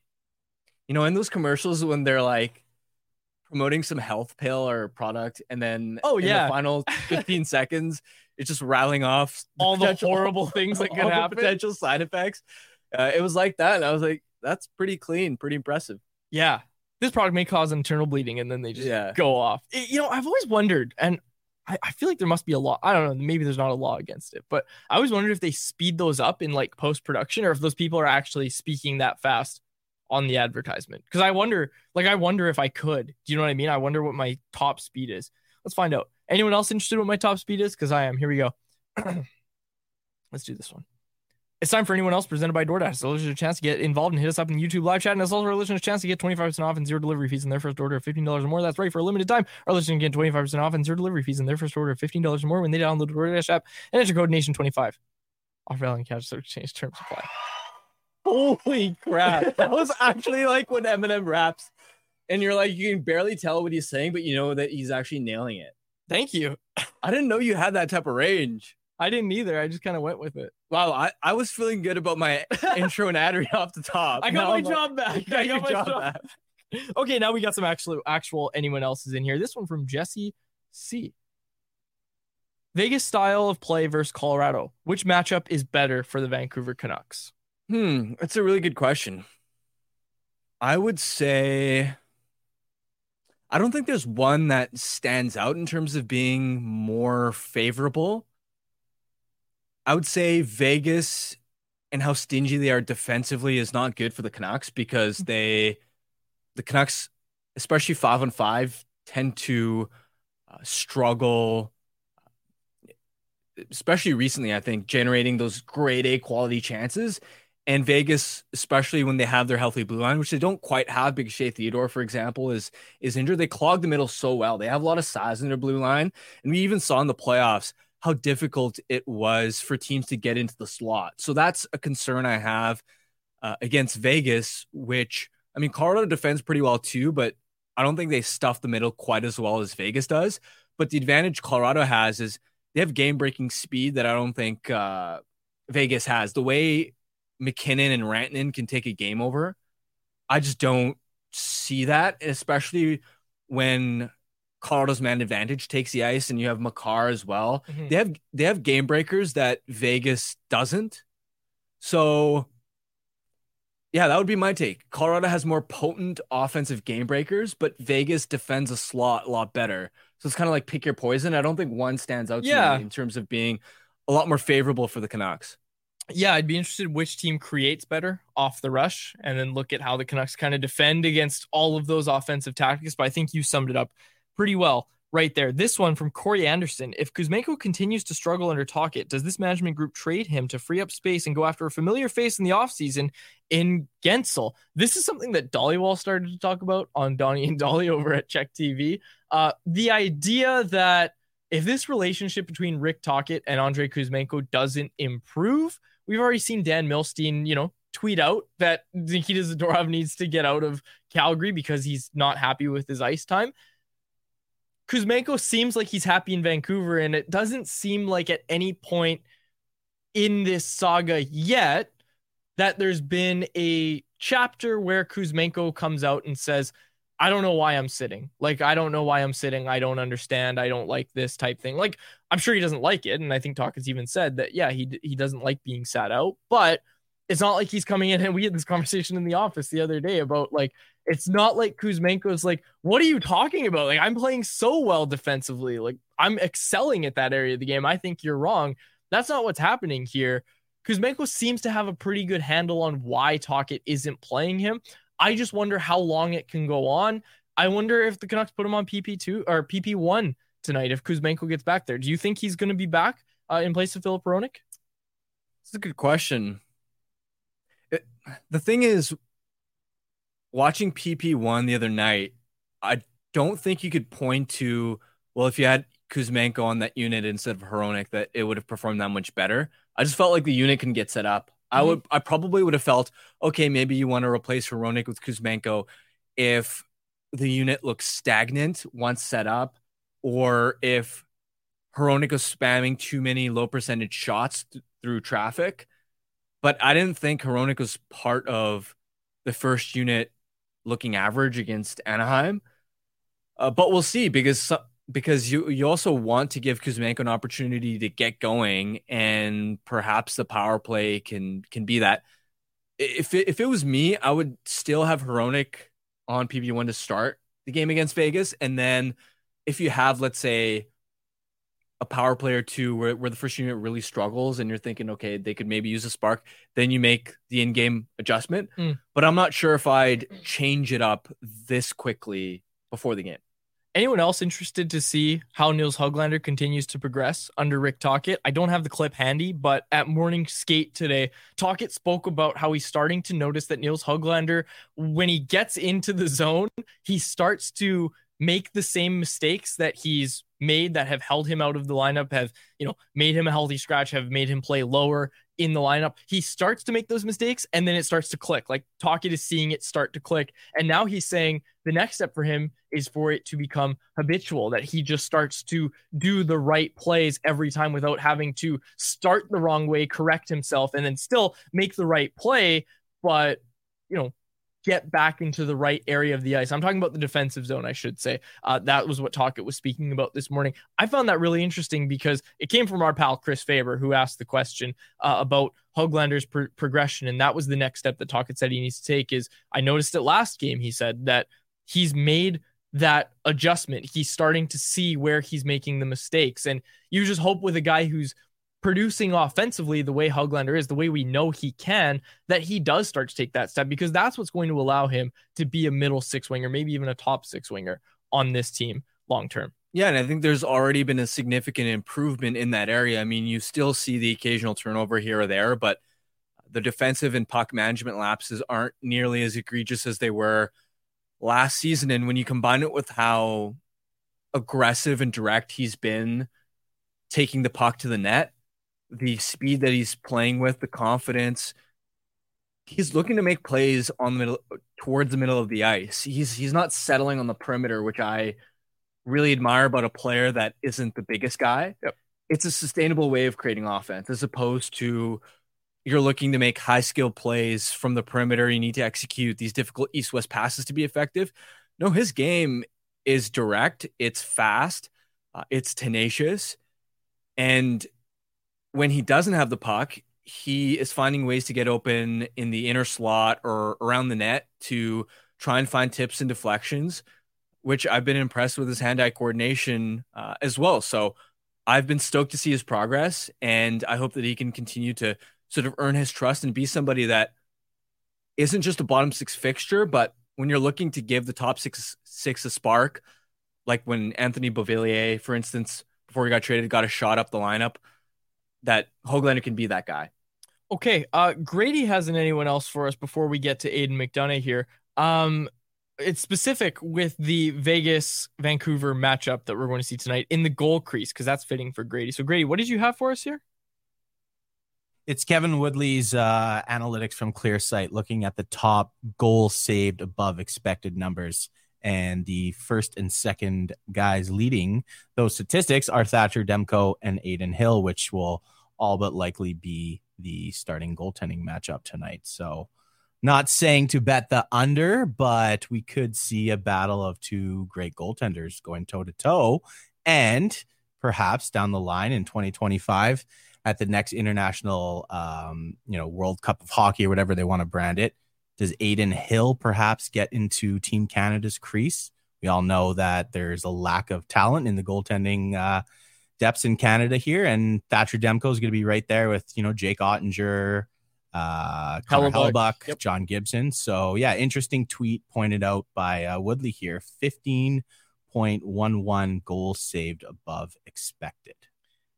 you know, in those commercials when they're like promoting some health pill or product, and then oh yeah, the final 15 seconds, it's just rattling off the all the horrible things that could happen, potential side effects. Uh, it was like that, and I was like, that's pretty clean, pretty impressive. Yeah, this product may cause internal bleeding, and then they just yeah. go off. It, you know, I've always wondered, and I, I feel like there must be a law. I don't know, maybe there's not a law against it, but I always wondered if they speed those up in like post production, or if those people are actually speaking that fast on the advertisement because I wonder, like, I wonder if I could. Do you know what I mean? I wonder what my top speed is. Let's find out. Anyone else interested in what my top speed is? Because I am. Here we go. Let's do this one. It's time for anyone else presented by DoorDash. So listeners a chance to get involved and hit us up in the YouTube live chat. And it's also our listeners chance to get 25% off and zero delivery fees in their first order of $15 or more. That's right. For a limited time, our listeners get 25% off and zero delivery fees in their first order of $15 or more when they download the DoorDash app and enter code NATION25. Offer valid and cash so change terms apply. Holy crap. that was actually like when Eminem raps and you're like, you can barely tell what he's saying, but you know that he's actually nailing it. Thank you. I didn't know you had that type of range. I didn't either. I just kind of went with it. Wow, I, I was feeling good about my intro and ad read off the top. I got now my I'm job like, back. I got my job, job back. Okay, now we got some actual actual anyone else is in here. This one from Jesse C. Vegas style of play versus Colorado. Which matchup is better for the Vancouver Canucks? Hmm, that's a really good question. I would say I don't think there's one that stands out in terms of being more favorable. I would say Vegas and how stingy they are defensively is not good for the Canucks because mm. they the Canucks, especially five on five, tend to uh, struggle especially recently, I think, generating those grade A quality chances. And Vegas, especially when they have their healthy blue line, which they don't quite have, because Shea Theodore, for example, is is injured. They clog the middle so well. They have a lot of size in their blue line, and we even saw in the playoffs how difficult it was for teams to get into the slot. So that's a concern I have uh, against Vegas. Which I mean, Colorado defends pretty well too, but I don't think they stuff the middle quite as well as Vegas does. But the advantage Colorado has is they have game breaking speed that I don't think uh, Vegas has. The way MacKinnon and Rantanen can take a game over. I just don't see that, especially when Colorado's man advantage takes the ice and you have Makar as well. Mm-hmm. They have they have game breakers that Vegas doesn't. So yeah, that would be my take. Colorado has more potent offensive game breakers, but Vegas defends a slot a lot better. So it's kind of like pick your poison. I don't think one stands out yeah. in terms of being a lot more favorable for the Canucks yeah, I'd be interested which team creates better off the rush and then look at how the Canucks kind of defend against all of those offensive tactics. But I think you summed it up pretty well right there. This one from Corey Anderson. If Kuzmenko continues to struggle under Tocchet, does this management group trade him to free up space and go after a familiar face in the offseason in Guentzel? This is something that Dhaliwal started to talk about on Donnie and Dolly over at CHEK TV. Uh, the idea that if this relationship between Rick Tocchet and Andrei Kuzmenko doesn't improve, we've already seen Dan Milstein, you know, tweet out that Nikita Zadorov needs to get out of Calgary because he's not happy with his ice time. Kuzmenko seems like he's happy in Vancouver, and it doesn't seem like at any point in this saga yet that there's been a chapter where Kuzmenko comes out and says, I don't know why I'm sitting. Like, I don't know why I'm sitting. I don't understand. I don't like this type thing. Like, I'm sure he doesn't like it. And I think Talk has even said that, yeah, he, he doesn't like being sat out, but it's not like he's coming in and we had this conversation in the office the other day about like it's not like Kuzmenko's like, what are you talking about? Like, I'm playing so well defensively. Like, I'm excelling at that area of the game. I think you're wrong. That's not what's happening here. Kuzmenko seems to have a pretty good handle on why Tocchet isn't playing him. I just wonder how long it can go on. I wonder if the Canucks put him on PP2 or PP1 tonight if Kuzmenko gets back there. Do you think he's going to be back uh, in place of Filip Hronek? It's a good question. It, the thing is, watching PP1 the other night, I don't think you could point to, well, if you had Kuzmenko on that unit instead of Hronek, that it would have performed that much better. I just felt like the unit can get set up. Mm-hmm. I would, I probably would have felt, okay, maybe you want to replace Hronek with Kuzmenko if the unit looks stagnant once set up, or if Hronek is spamming too many low percentage shots th- through traffic. But I didn't think Hronek was part of the first unit looking average against Anaheim. Uh, but we'll see because because you you also want to give Kuzmenko an opportunity to get going, and perhaps the power play can can be that. If it, if it was me, I would still have Hronek on PP one to start the game against Vegas, and then if you have let's say a power play or two where, where the first unit really struggles and you're thinking, okay, they could maybe use a spark, then you make the in game adjustment. Mm. But I'm not sure if I'd change it up this quickly before the game. Anyone else interested to see how Nils Hoglander continues to progress under Rick Tocchet? I don't have the clip handy, but at morning skate today, Tocchet spoke about how he's starting to notice that Nils Hoglander, when he gets into the zone, he starts to make the same mistakes that he's made that have held him out of the lineup, have, you know, made him a healthy scratch, have made him play lower in the lineup. He starts to make those mistakes and then it starts to click. Like Tocchet is seeing it start to click. And now he's saying the next step for him is for it to become habitual, that he just starts to do the right plays every time without having to start the wrong way, correct himself, and then still make the right play. But, you know, get back into the right area of the ice. I'm talking about the defensive zone, I should say. Uh, that was what Tocchet was speaking about this morning. I found that really interesting because it came from our pal Chris Faber, who asked the question uh, about Hoglander's pro- progression, and that was the next step that Tocchet said he needs to take. Is I noticed it last game. He said that he's made that adjustment. He's starting to see where he's making the mistakes, and you just hope with a guy who's producing offensively the way Hoglander is, the way we know he can, that he does start to take that step because that's what's going to allow him to be a middle six winger, maybe even a top six winger on this team long term. Yeah, and I think there's already been a significant improvement in that area. I mean, you still see the occasional turnover here or there, but the defensive and puck management lapses aren't nearly as egregious as they were last season. And when you combine it with how aggressive and direct he's been taking the puck to the net, the speed that he's playing with, the confidence. He's looking to make plays on the middle towards the middle of the ice. He's he's not settling on the perimeter, which I really admire about a player that isn't the biggest guy. Yep. It's a sustainable way of creating offense as opposed to you're looking to make high skill plays from the perimeter. You need to execute these difficult east west passes to be effective. No, his game is direct, it's fast, uh, it's tenacious, and when he doesn't have the puck, he is finding ways to get open in the inner slot or around the net to try and find tips and deflections, which I've been impressed with his hand eye coordination uh, as well. So I've been stoked to see his progress, and I hope that he can continue to sort of earn his trust and be somebody that isn't just a bottom six fixture, but when you're looking to give the top six six a spark, like when Anthony Beauvillier, for instance, before he got traded, got a shot up the lineup, that Hoglander can be that guy. Okay, uh, Grady hasn't anyone else for us before we get to Aidan McDonough here. Um, it's specific with the Vegas Vancouver matchup that we're going to see tonight in the goal crease because that's fitting for Grady. So, Grady, what did you have for us here? It's Kevin Woodley's uh, analytics from Clearsight looking at the top goal saved above expected numbers. And the first and second guys leading those statistics are Thatcher Demko and Adin Hill, which will all but likely be the starting goaltending matchup tonight. So, not saying to bet the under, but we could see a battle of two great goaltenders going toe to toe. And perhaps down the line in 2025 at the next international, um, you know, World Cup of Hockey or whatever they want to brand it, does Adin Hill perhaps get into Team Canada's crease? We all know that there's a lack of talent in the goaltending uh, depths in Canada here, and Thatcher Demko is going to be right there with you know Jake Oettinger, uh, Connor Hellebuyck, yep. John Gibson. So yeah, interesting tweet pointed out by uh, Woodley here. Fifteen point one one goals saved above expected.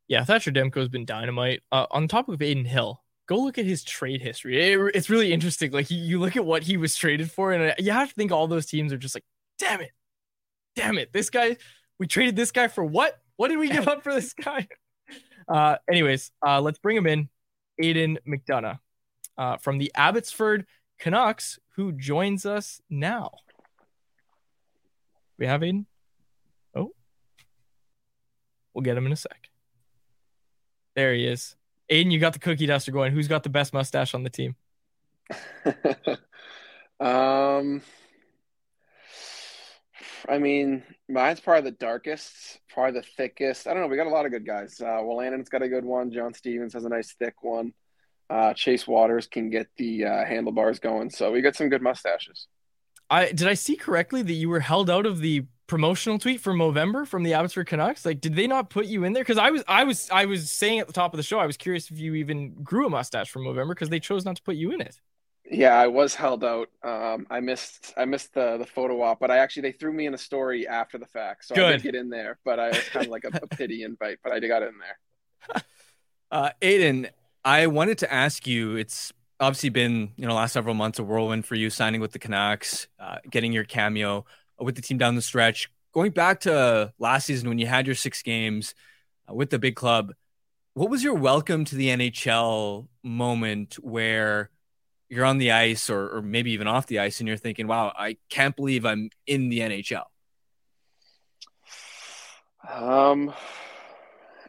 Yeah, Thatcher Demko has been dynamite. Uh, on top of Adin Hill, go look at his trade history. It, it's really interesting. Like you look at what he was traded for, and uh, you have to think all those teams are just like, damn it, damn it, this guy. We traded this guy for what? What did we give up for this guy? Uh, anyways, uh, let's bring him in. Aidan McDonough uh, from the Abbotsford Canucks, who joins us now. We have Aidan. Oh, we'll get him in a sec. There he is. Aidan, you got the cookie duster going. Who's got the best mustache on the team? um, I mean, mine's probably the darkest, probably the thickest. I don't know. We got a lot of good guys. Uh, Wolanin's got a good one. John Stevens has a nice thick one. Uh, Chase Wouters can get the uh, handlebars going. So we got some good mustaches. I did I see correctly that you were held out of the promotional tweet for November from the Abbotsford Canucks? Like, did they not put you in there? Because I was, I was, I was saying at the top of the show, I was curious if you even grew a mustache from November because they chose not to put you in it. Yeah, I was held out. Um, I missed, I missed the the photo op, but I actually they threw me in a story after the fact, so Good. I didn't get in there. But I was kind of like a, a pity invite, but I got in there. Uh, Aidan, I wanted to ask you. It's obviously been you know last several months a whirlwind for you, signing with the Canucks, uh, getting your cameo with the team down the stretch. Going back to last season when you had your six games uh, with the big club, what was your welcome to the NHL moment where you're on the ice or, or maybe even off the ice and you're thinking, wow, I can't believe I'm in the NHL? Um,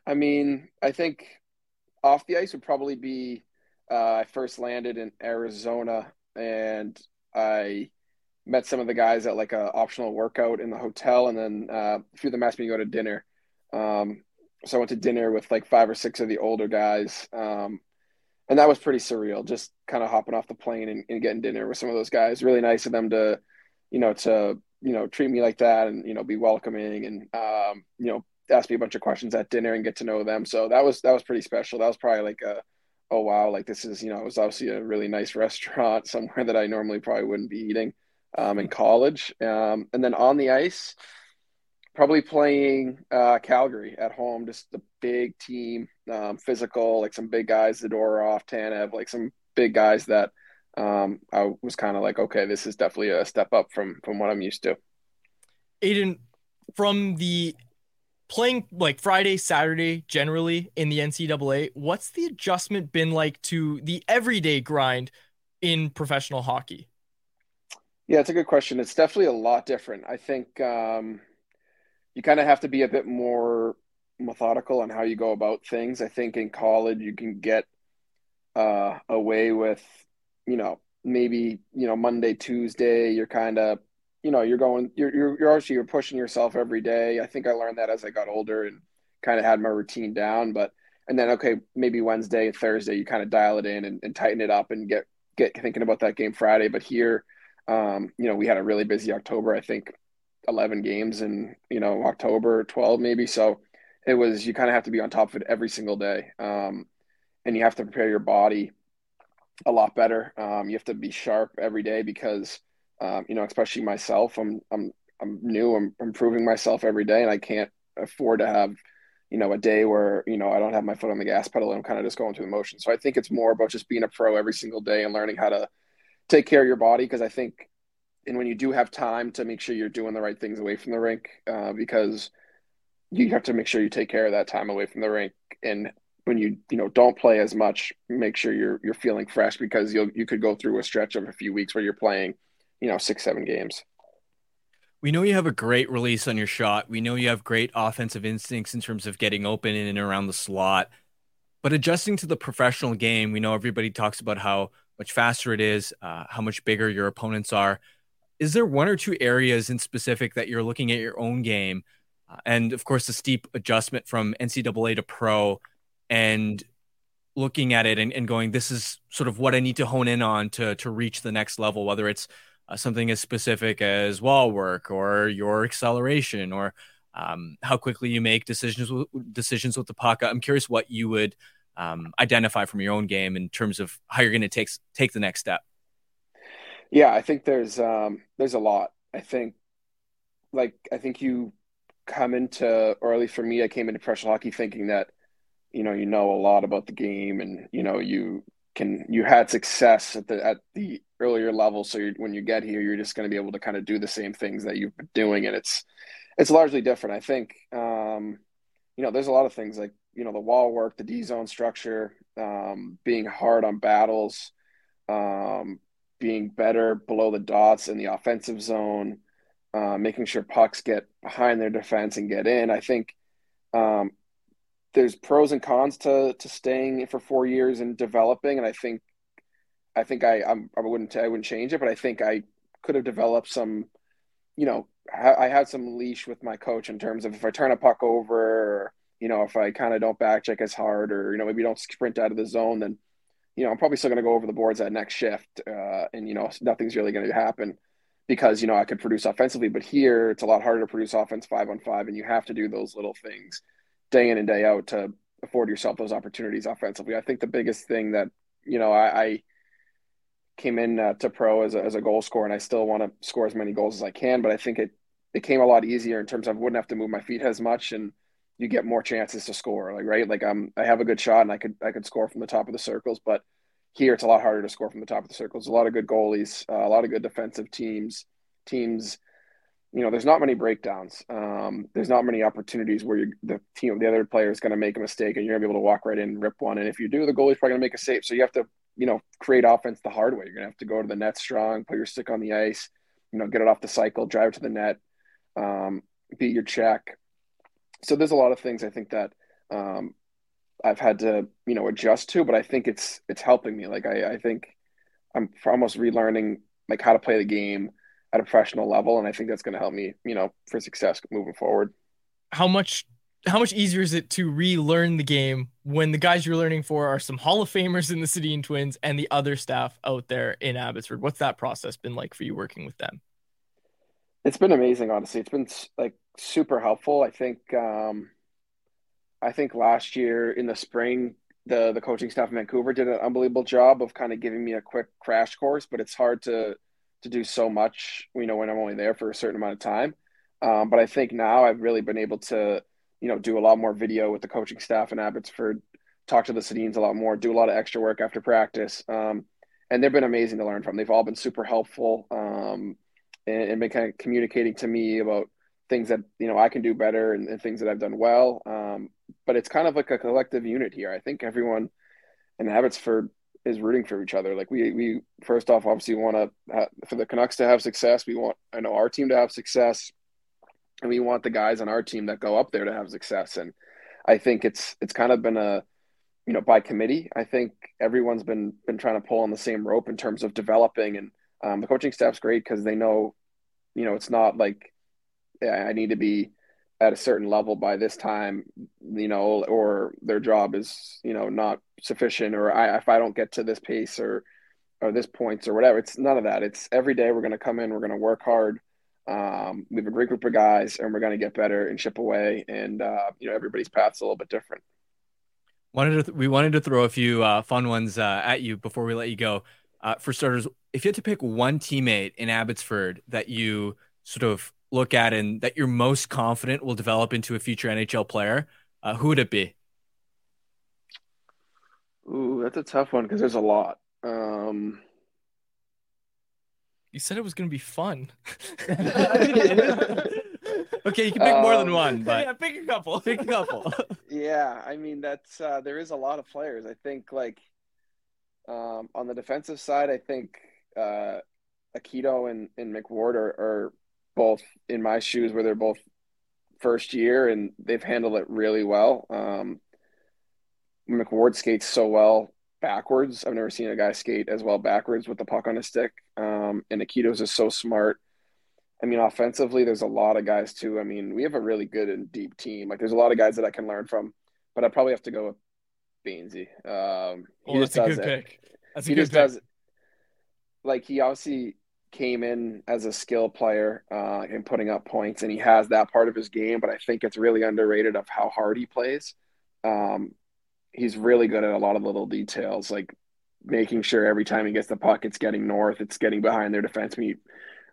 I mean, I think off the ice would probably be uh, I first landed in Arizona and I met some of the guys at like a optional workout in the hotel, and then uh, a few of them asked me to go to dinner. Um, so I went to dinner with like five or six of the older guys, um, and that was pretty surreal. Just kind of hopping off the plane and, and, getting dinner with some of those guys. Really nice of them to, you know, to you know treat me like that and you know be welcoming and um, you know ask me a bunch of questions at dinner and get to know them. So that was that was pretty special. That was probably like a oh wow, like this is you know it was obviously a really nice restaurant somewhere that I normally probably wouldn't be eating um, in college. Um, and then on the ice, probably playing uh, Calgary at home, just a big team, um, physical, like some big guys, Zadorov, Tanev, like some big guys that um, I was kind of like, okay, this is definitely a step up from from what I'm used to. Aidan, from the playing like Friday, Saturday, generally in the NCAA, what's the adjustment been like to the everyday grind in professional hockey? Yeah, it's a good question. It's definitely a lot different. I think um, you kind of have to be a bit more methodical on how you go about things. I think in college you can get uh, away with, you know, maybe you know Monday, Tuesday. You're kind of, you know, you're going, you're you're you're actually you're pushing yourself every day. I think I learned that as I got older and kind of had my routine down. But and then okay, maybe Wednesday, Thursday, you kind of dial it in and, and tighten it up and get get thinking about that game Friday. But here um, you know, we had a really busy October. I think 11 games in you know October, 12 maybe. So it was you kind of have to be on top of it every single day, um, and you have to prepare your body a lot better. Um, you have to be sharp every day because um, you know, especially myself, I'm I'm I'm new. I'm improving myself every day, and I can't afford to have you know a day where you know I don't have my foot on the gas pedal and I'm kind of just going through the motion. So I think it's more about just being a pro every single day and learning how to take care of your body because I think and when you do have time to make sure you're doing the right things away from the rink uh, because you have to make sure you take care of that time away from the rink. And when you you know don't play as much make sure you're you're feeling fresh because you'll you could go through a stretch of a few weeks where you're playing you know six seven games. We know you have a great release on your shot. We know you have great offensive instincts in terms of getting open in and around the slot. But adjusting to the professional game we know everybody talks about how much faster it is uh, how much bigger your opponents are is there one or two areas in specific that you're looking at your own game uh, and of course the steep adjustment from ncaa to pro and looking at it and, and going, this is sort of what I need to hone in on to to reach the next level, whether it's uh, something as specific as wall work or your acceleration or um, how quickly you make decisions with, decisions with the puck. I'm curious what you would um, identify from your own game in terms of how you're going to take take the next step. Yeah, I think there's um, there's a lot. I think like I think you come into, or at least for me, I came into professional hockey thinking that you know you know a lot about the game and you know you can you had success at the at the earlier level so when you get here you're just going to be able to kind of do the same things that you've been doing and it's it's largely different i think um you know there's a lot of things like you know the wall work the d zone structure um being hard on battles um being better below the dots in the offensive zone uh, making sure pucks get behind their defense and get in. I think um, there's pros and cons to to staying for four years and developing, and I think I think I I'm, I wouldn't I wouldn't change it, but I think I could have developed some, you know, I had some leash with my coach in terms of if I turn a puck over, or, you know, if I kind of don't back check as hard, or you know maybe don't sprint out of the zone, then you know I'm probably still going to go over the boards that next shift, uh, and you know nothing's really going to happen because you know I could produce offensively, but here it's a lot harder to produce offense five on five, and you have to do those little things day in and day out to afford yourself those opportunities offensively. I think the biggest thing that you know I, I came in uh, to pro as a, as a goal scorer, and I still want to score as many goals as I can. But I think it it came a lot easier in terms of I wouldn't have to move my feet as much, and you get more chances to score. Like right, like I'm I have a good shot, and I could I could score from the top of the circles, but here it's a lot harder to score from the top of the circles. A lot of good goalies, uh, a lot of good defensive teams, teams you know, there's not many breakdowns. Um, there's not many opportunities where you, the team, the other player is going to make a mistake and you're going to be able to walk right in and rip one. And if you do, the goalie's probably going to make a save. So you have to, you know, create offense the hard way. You're going to have to go to the net strong, put your stick on the ice, you know, get it off the cycle, drive to the net, um, beat your check. So there's a lot of things I think that um, I've had to, you know, adjust to, but I think it's it's helping me. Like I, I think I'm almost relearning like how to play the game at a professional level, and I think that's going to help me, you know, for success moving forward. How much how much easier is it to relearn the game when the guys you're learning for are some Hall of Famers in the Sedin Twins and the other staff out there in Abbotsford? What's that process been like for you working with them? It's been amazing, honestly. It's been like super helpful. I think um, I think last year in the spring, the the coaching staff in Vancouver did an unbelievable job of kind of giving me a quick crash course, but it's hard to to do so much, you know, when I'm only there for a certain amount of time. Um, but I think now I've really been able to, you know, do a lot more video with the coaching staff in Abbotsford, talk to the Sedins a lot more, do a lot of extra work after practice. Um, and they've been amazing to learn from. They've all been super helpful um, and, and, been kind of communicating to me about things that, you know, I can do better and, and things that I've done well. Um, but it's kind of like a collective unit here. I think everyone in Abbotsford is rooting for each other. Like we we first off obviously want to for the Canucks to have success. We want I know our team to have success, and we want the guys on our team that go up there to have success. And I think it's it's kind of been a you know by committee. I think everyone's been been trying to pull on the same rope in terms of developing, and um, the coaching staff's great because they know you know it's not like I need to be at a certain level by this time, you know, or their job is, you know, not sufficient, or I, if I don't get to this pace or, or this points or whatever, it's none of that. It's every day we're going to come in, we're going to work hard. Um, we have a great group of guys and we're going to get better and chip away. And, uh, you know, everybody's path's a little bit different. Wanted to th- we wanted to throw a few uh, fun ones uh, at you before we let you go. Uh, for starters, if you had to pick one teammate in Abbotsford that you sort of look at and that you're most confident will develop into a future NHL player, uh, who would it be? Ooh, that's a tough one because there's a lot. Um, You said it was going to be fun. Okay, you can pick more than Um, one, but yeah, pick a couple. pick a couple. yeah, I mean that's uh, there is a lot of players. I think like um, on the defensive side, I think uh, Akito and, and McWard are, are both in my shoes where they're both first year and they've handled it really well. Um, McWard skates so well backwards. I've never seen a guy skate as well backwards with the puck on his stick. Um, and Akito's is so smart. I mean, offensively, there's a lot of guys too. I mean, we have a really good and deep team. Like, there's a lot of guys that I can learn from, but I probably have to go with Beansy. Um, he Oh, just that's a good it. pick. That's a He good just pick. does. Like, he obviously came in as a skill player uh, and putting up points, and he has that part of his game. But I think it's really underrated of how hard he plays. Um, he's really good at a lot of little details, like making sure every time he gets the puck, it's getting north, it's getting behind their defense. He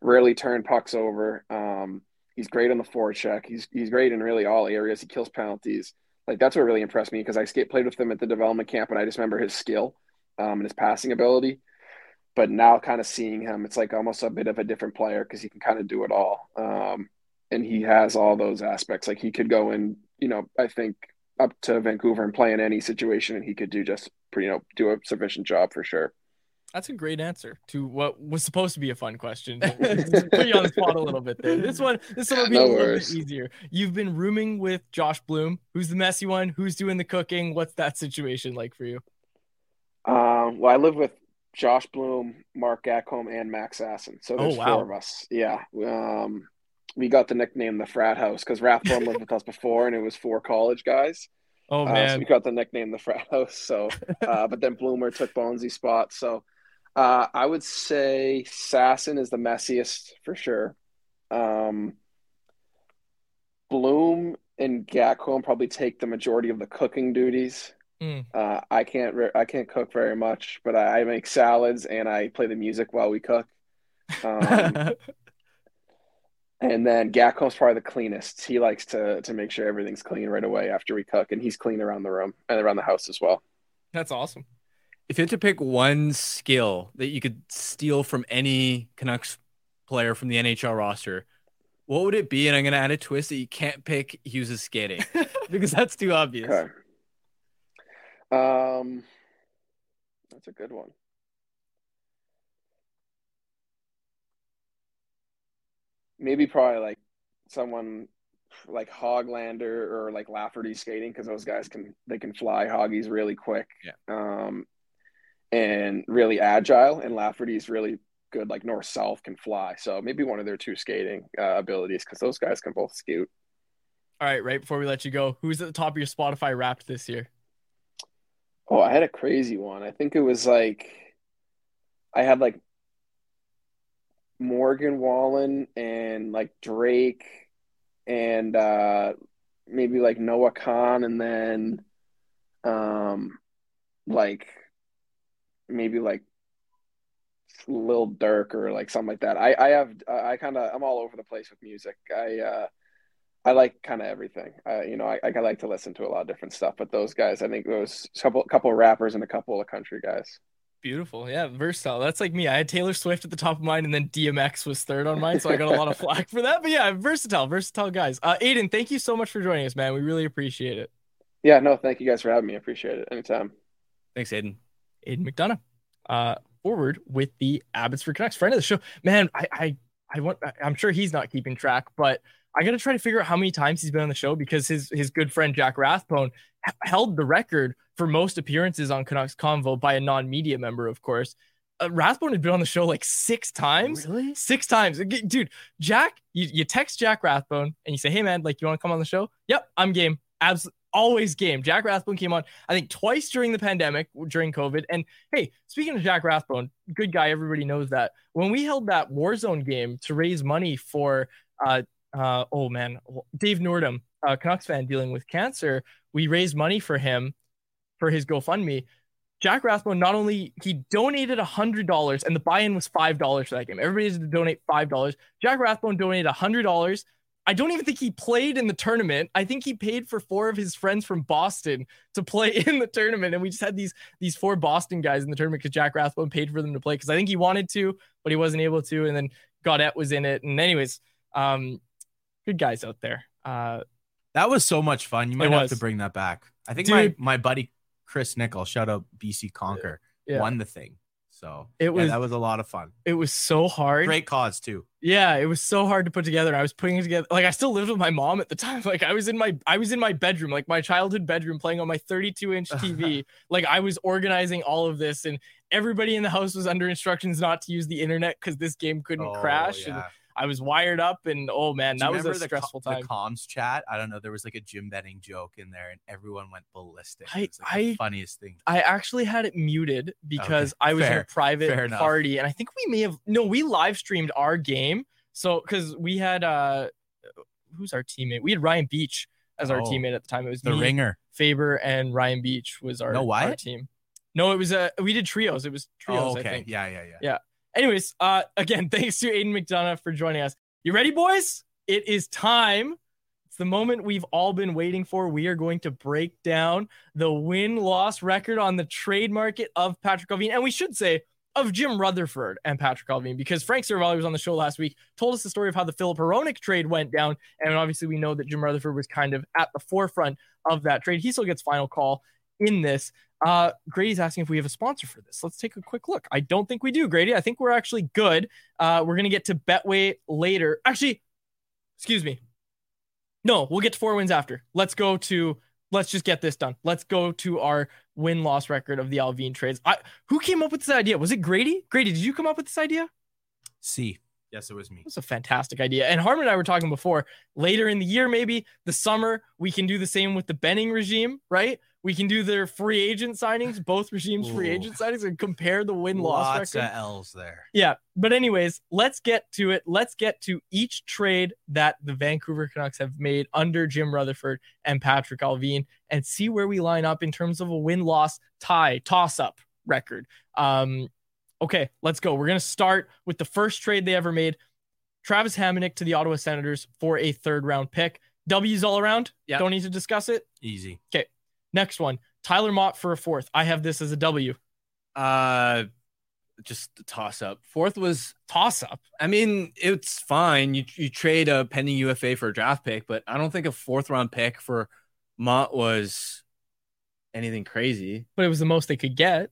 rarely turn pucks over. Um, he's great on the forecheck. He's he's great in really all areas. He kills penalties. Like that's what really impressed me because I skate played with him at the development camp, and I just remember his skill um, and his passing ability. But now, kind of seeing him, it's like almost a bit of a different player because he can kind of do it all. Um, and he has all those aspects. Like he could go in, you know, I think up to Vancouver and play in any situation, and he could do just, you know, do a sufficient job for sure. That's a great answer to what was supposed to be a fun question. Put you on the spot a little bit there. This one, this one will be No a little worries. bit easier. You've been rooming with Josh Bloom. Who's the messy one? Who's doing the cooking? What's that situation like for you? Um, well, I live with Josh Bloom, Marc Gatcomb, and Max Sasson. So there's Oh, wow. four of us. Yeah. Um, we got the nickname the frat house because Rathbone lived with us before, and it was four college guys. Oh Uh, so man, we got the nickname the frat house. So, uh, but then Bloomer took Bonesy's spot. So, uh, I would say Sasson is the messiest for sure. Um, Bloom and Gackholm probably take the majority of the cooking duties. Mm. Uh, I can't re- I can't cook very much, but I, I make salads and I play the music while we cook. Um, and then Gatcomb's probably the cleanest. He likes to to make sure everything's clean right away after we cook, and he's clean around the room and around the house as well. that's awesome. If you had to pick one skill that you could steal from any Canucks player from the NHL roster, what would it be? And I'm going to add a twist that you can't pick Hughes' skating because that's too obvious. Okay. Um, that's a good one. Maybe probably like someone like Hoglander or like Lafferty skating because those guys can they can fly. Hoggy's really quick, Yeah. um, and really agile, and Lafferty's really good. Like north south can fly. So maybe one of their two skating uh, abilities because those guys can both scoot. All right, right before we let you go, who's at the top of your Spotify Wrapped this year? Oh, I had a crazy one. I think it was like I had like Morgan Wallen and like Drake and uh maybe like Noah Kahan and then um like maybe like Lil Durk or like something like that. I I have I kind of I'm all over the place with music. I uh I like kind of everything. Uh, you know, I, I like to listen to a lot of different stuff, but those guys, I think those couple, couple of rappers and a couple of country guys. Beautiful. Yeah, versatile. That's like me. I had Taylor Swift at the top of mine, and then DMX was third on mine, so I got a lot of flack for that. But yeah, versatile, versatile guys. Uh, Aidan, thank you so much for joining us, man. We really appreciate it. Yeah, no, thank you guys for having me. I appreciate it. Anytime. Thanks, Aidan. Aidan McDonough. Uh, forward with the Abbotsford Canucks, friend of the show. Man, I, I, I want. I'm sure he's not keeping track, but I got to try to figure out how many times he's been on the show because his his good friend Jack Rathbone h- held the record for most appearances on Canucks Convo by a non-media member, of course. Uh, Rathbone had been on the show like six times. Really? Six times. Dude, Jack, you, you text Jack Rathbone and you say, hey, man, like, you want to come on the show? Yep, I'm game. Absolutely. Always game. Jack Rathbone came on, I think, twice during the pandemic, during COVID. And hey, speaking of Jack Rathbone, good guy. Everybody knows that. When we held that Warzone game to raise money for, uh, uh, oh man, Dave Nordum, a Canucks fan dealing with cancer, we raised money for him for his GoFundMe. Jack Rathbone not only he donated hundred dollars and the buy-in was five dollars for that game. Everybody had to donate five dollars. Jack Rathbone donated hundred dollars. I don't even think he played in the tournament. I think he paid for four of his friends from Boston to play in the tournament, and we just had these these four Boston guys in the tournament because Jack Rathbone paid for them to play because I think he wanted to, but he wasn't able to. And then Gaudette was in it. And anyways, um, good guys out there. Uh, That was so much fun. You might have was. to bring that back. I think my, Dude. my buddy Chris Nickel, shout out BC Conquer, yeah, won the thing. So It yeah, was- that was a lot of fun. it was so hard. Great cause too. Yeah, it was so hard to put together. I was putting it together. Like I still lived with my mom at the time. Like I was in my I was in my bedroom, like my childhood bedroom, playing on my 32 inch TV. like I was organizing all of this, and everybody in the house was under instructions not to use the internet because this game couldn't Oh, crash. And yeah. I was wired up, and oh man, that was a remember the co- stressful time. The comms chat. I don't know. There was like a gym betting joke in there, and everyone went ballistic. I- It was like the I- funniest thing. I actually had it muted because I was in a private fair party, and I think we may have no, we live streamed our game. So because we had uh, who's our teammate? We had Ryan Biech as our Oh, teammate at the time. It was The me, ringer. Faber and Ryan Biech was our, team. No our team. No, it was uh we did trios. It was trios. Oh, okay. Yeah, yeah, yeah. Yeah. Anyways, uh, again, thanks to Aidan McDonough for joining us. You ready, boys? It is time. It's the moment we've all been waiting for. We are going to break down the win loss record on the trade market of Patrik Allvin. And we should say of Jim Rutherford and Patrik Allvin because Frank Seravalli was on the show last week, told us the story of how the Filip Hronek trade went down. And obviously, we know that Jim Rutherford was kind of at the forefront of that trade. He still gets final call in this. Uh, Grady's asking if we have a sponsor for this. Let's take a quick look. I don't think we do, Grady. I think we're actually good. Uh, we're gonna get to Betway later. Actually, excuse me. No, we'll get to Four Winds after. Let's go to. Let's just get this done. Let's go to our win loss record of the Allvin trades. I who came up with this idea? Was it Grady? Grady, did you come up with this idea? C. Yes, it was me. It was a fantastic idea. And Harman and I were talking before, later in the year, maybe the summer, we can do the same with the Benning regime, right? We can do their free agent signings, both regimes free agent signings, and compare the win loss Lots record. of L's there. Yeah. But, anyways, let's get to it. Let's get to each trade that the Vancouver Canucks have made under Jim Rutherford and Patrik Allvin and see where we line up in terms of a win loss tie, toss up record. Um, okay, let's go. We're going to start with the first trade they ever made Travis Hamonic to the Ottawa Senators for a third round pick. W's all around. Yeah. Don't need to discuss it. Easy. Next one Tyler Motte for a fourth. I have this as a W. Uh, just a toss up. Fourth was, Toss up. I mean, it's fine. You you trade a pending UFA for a draft pick, but I don't think a fourth round pick for Motte was anything crazy. But it was the most they could get.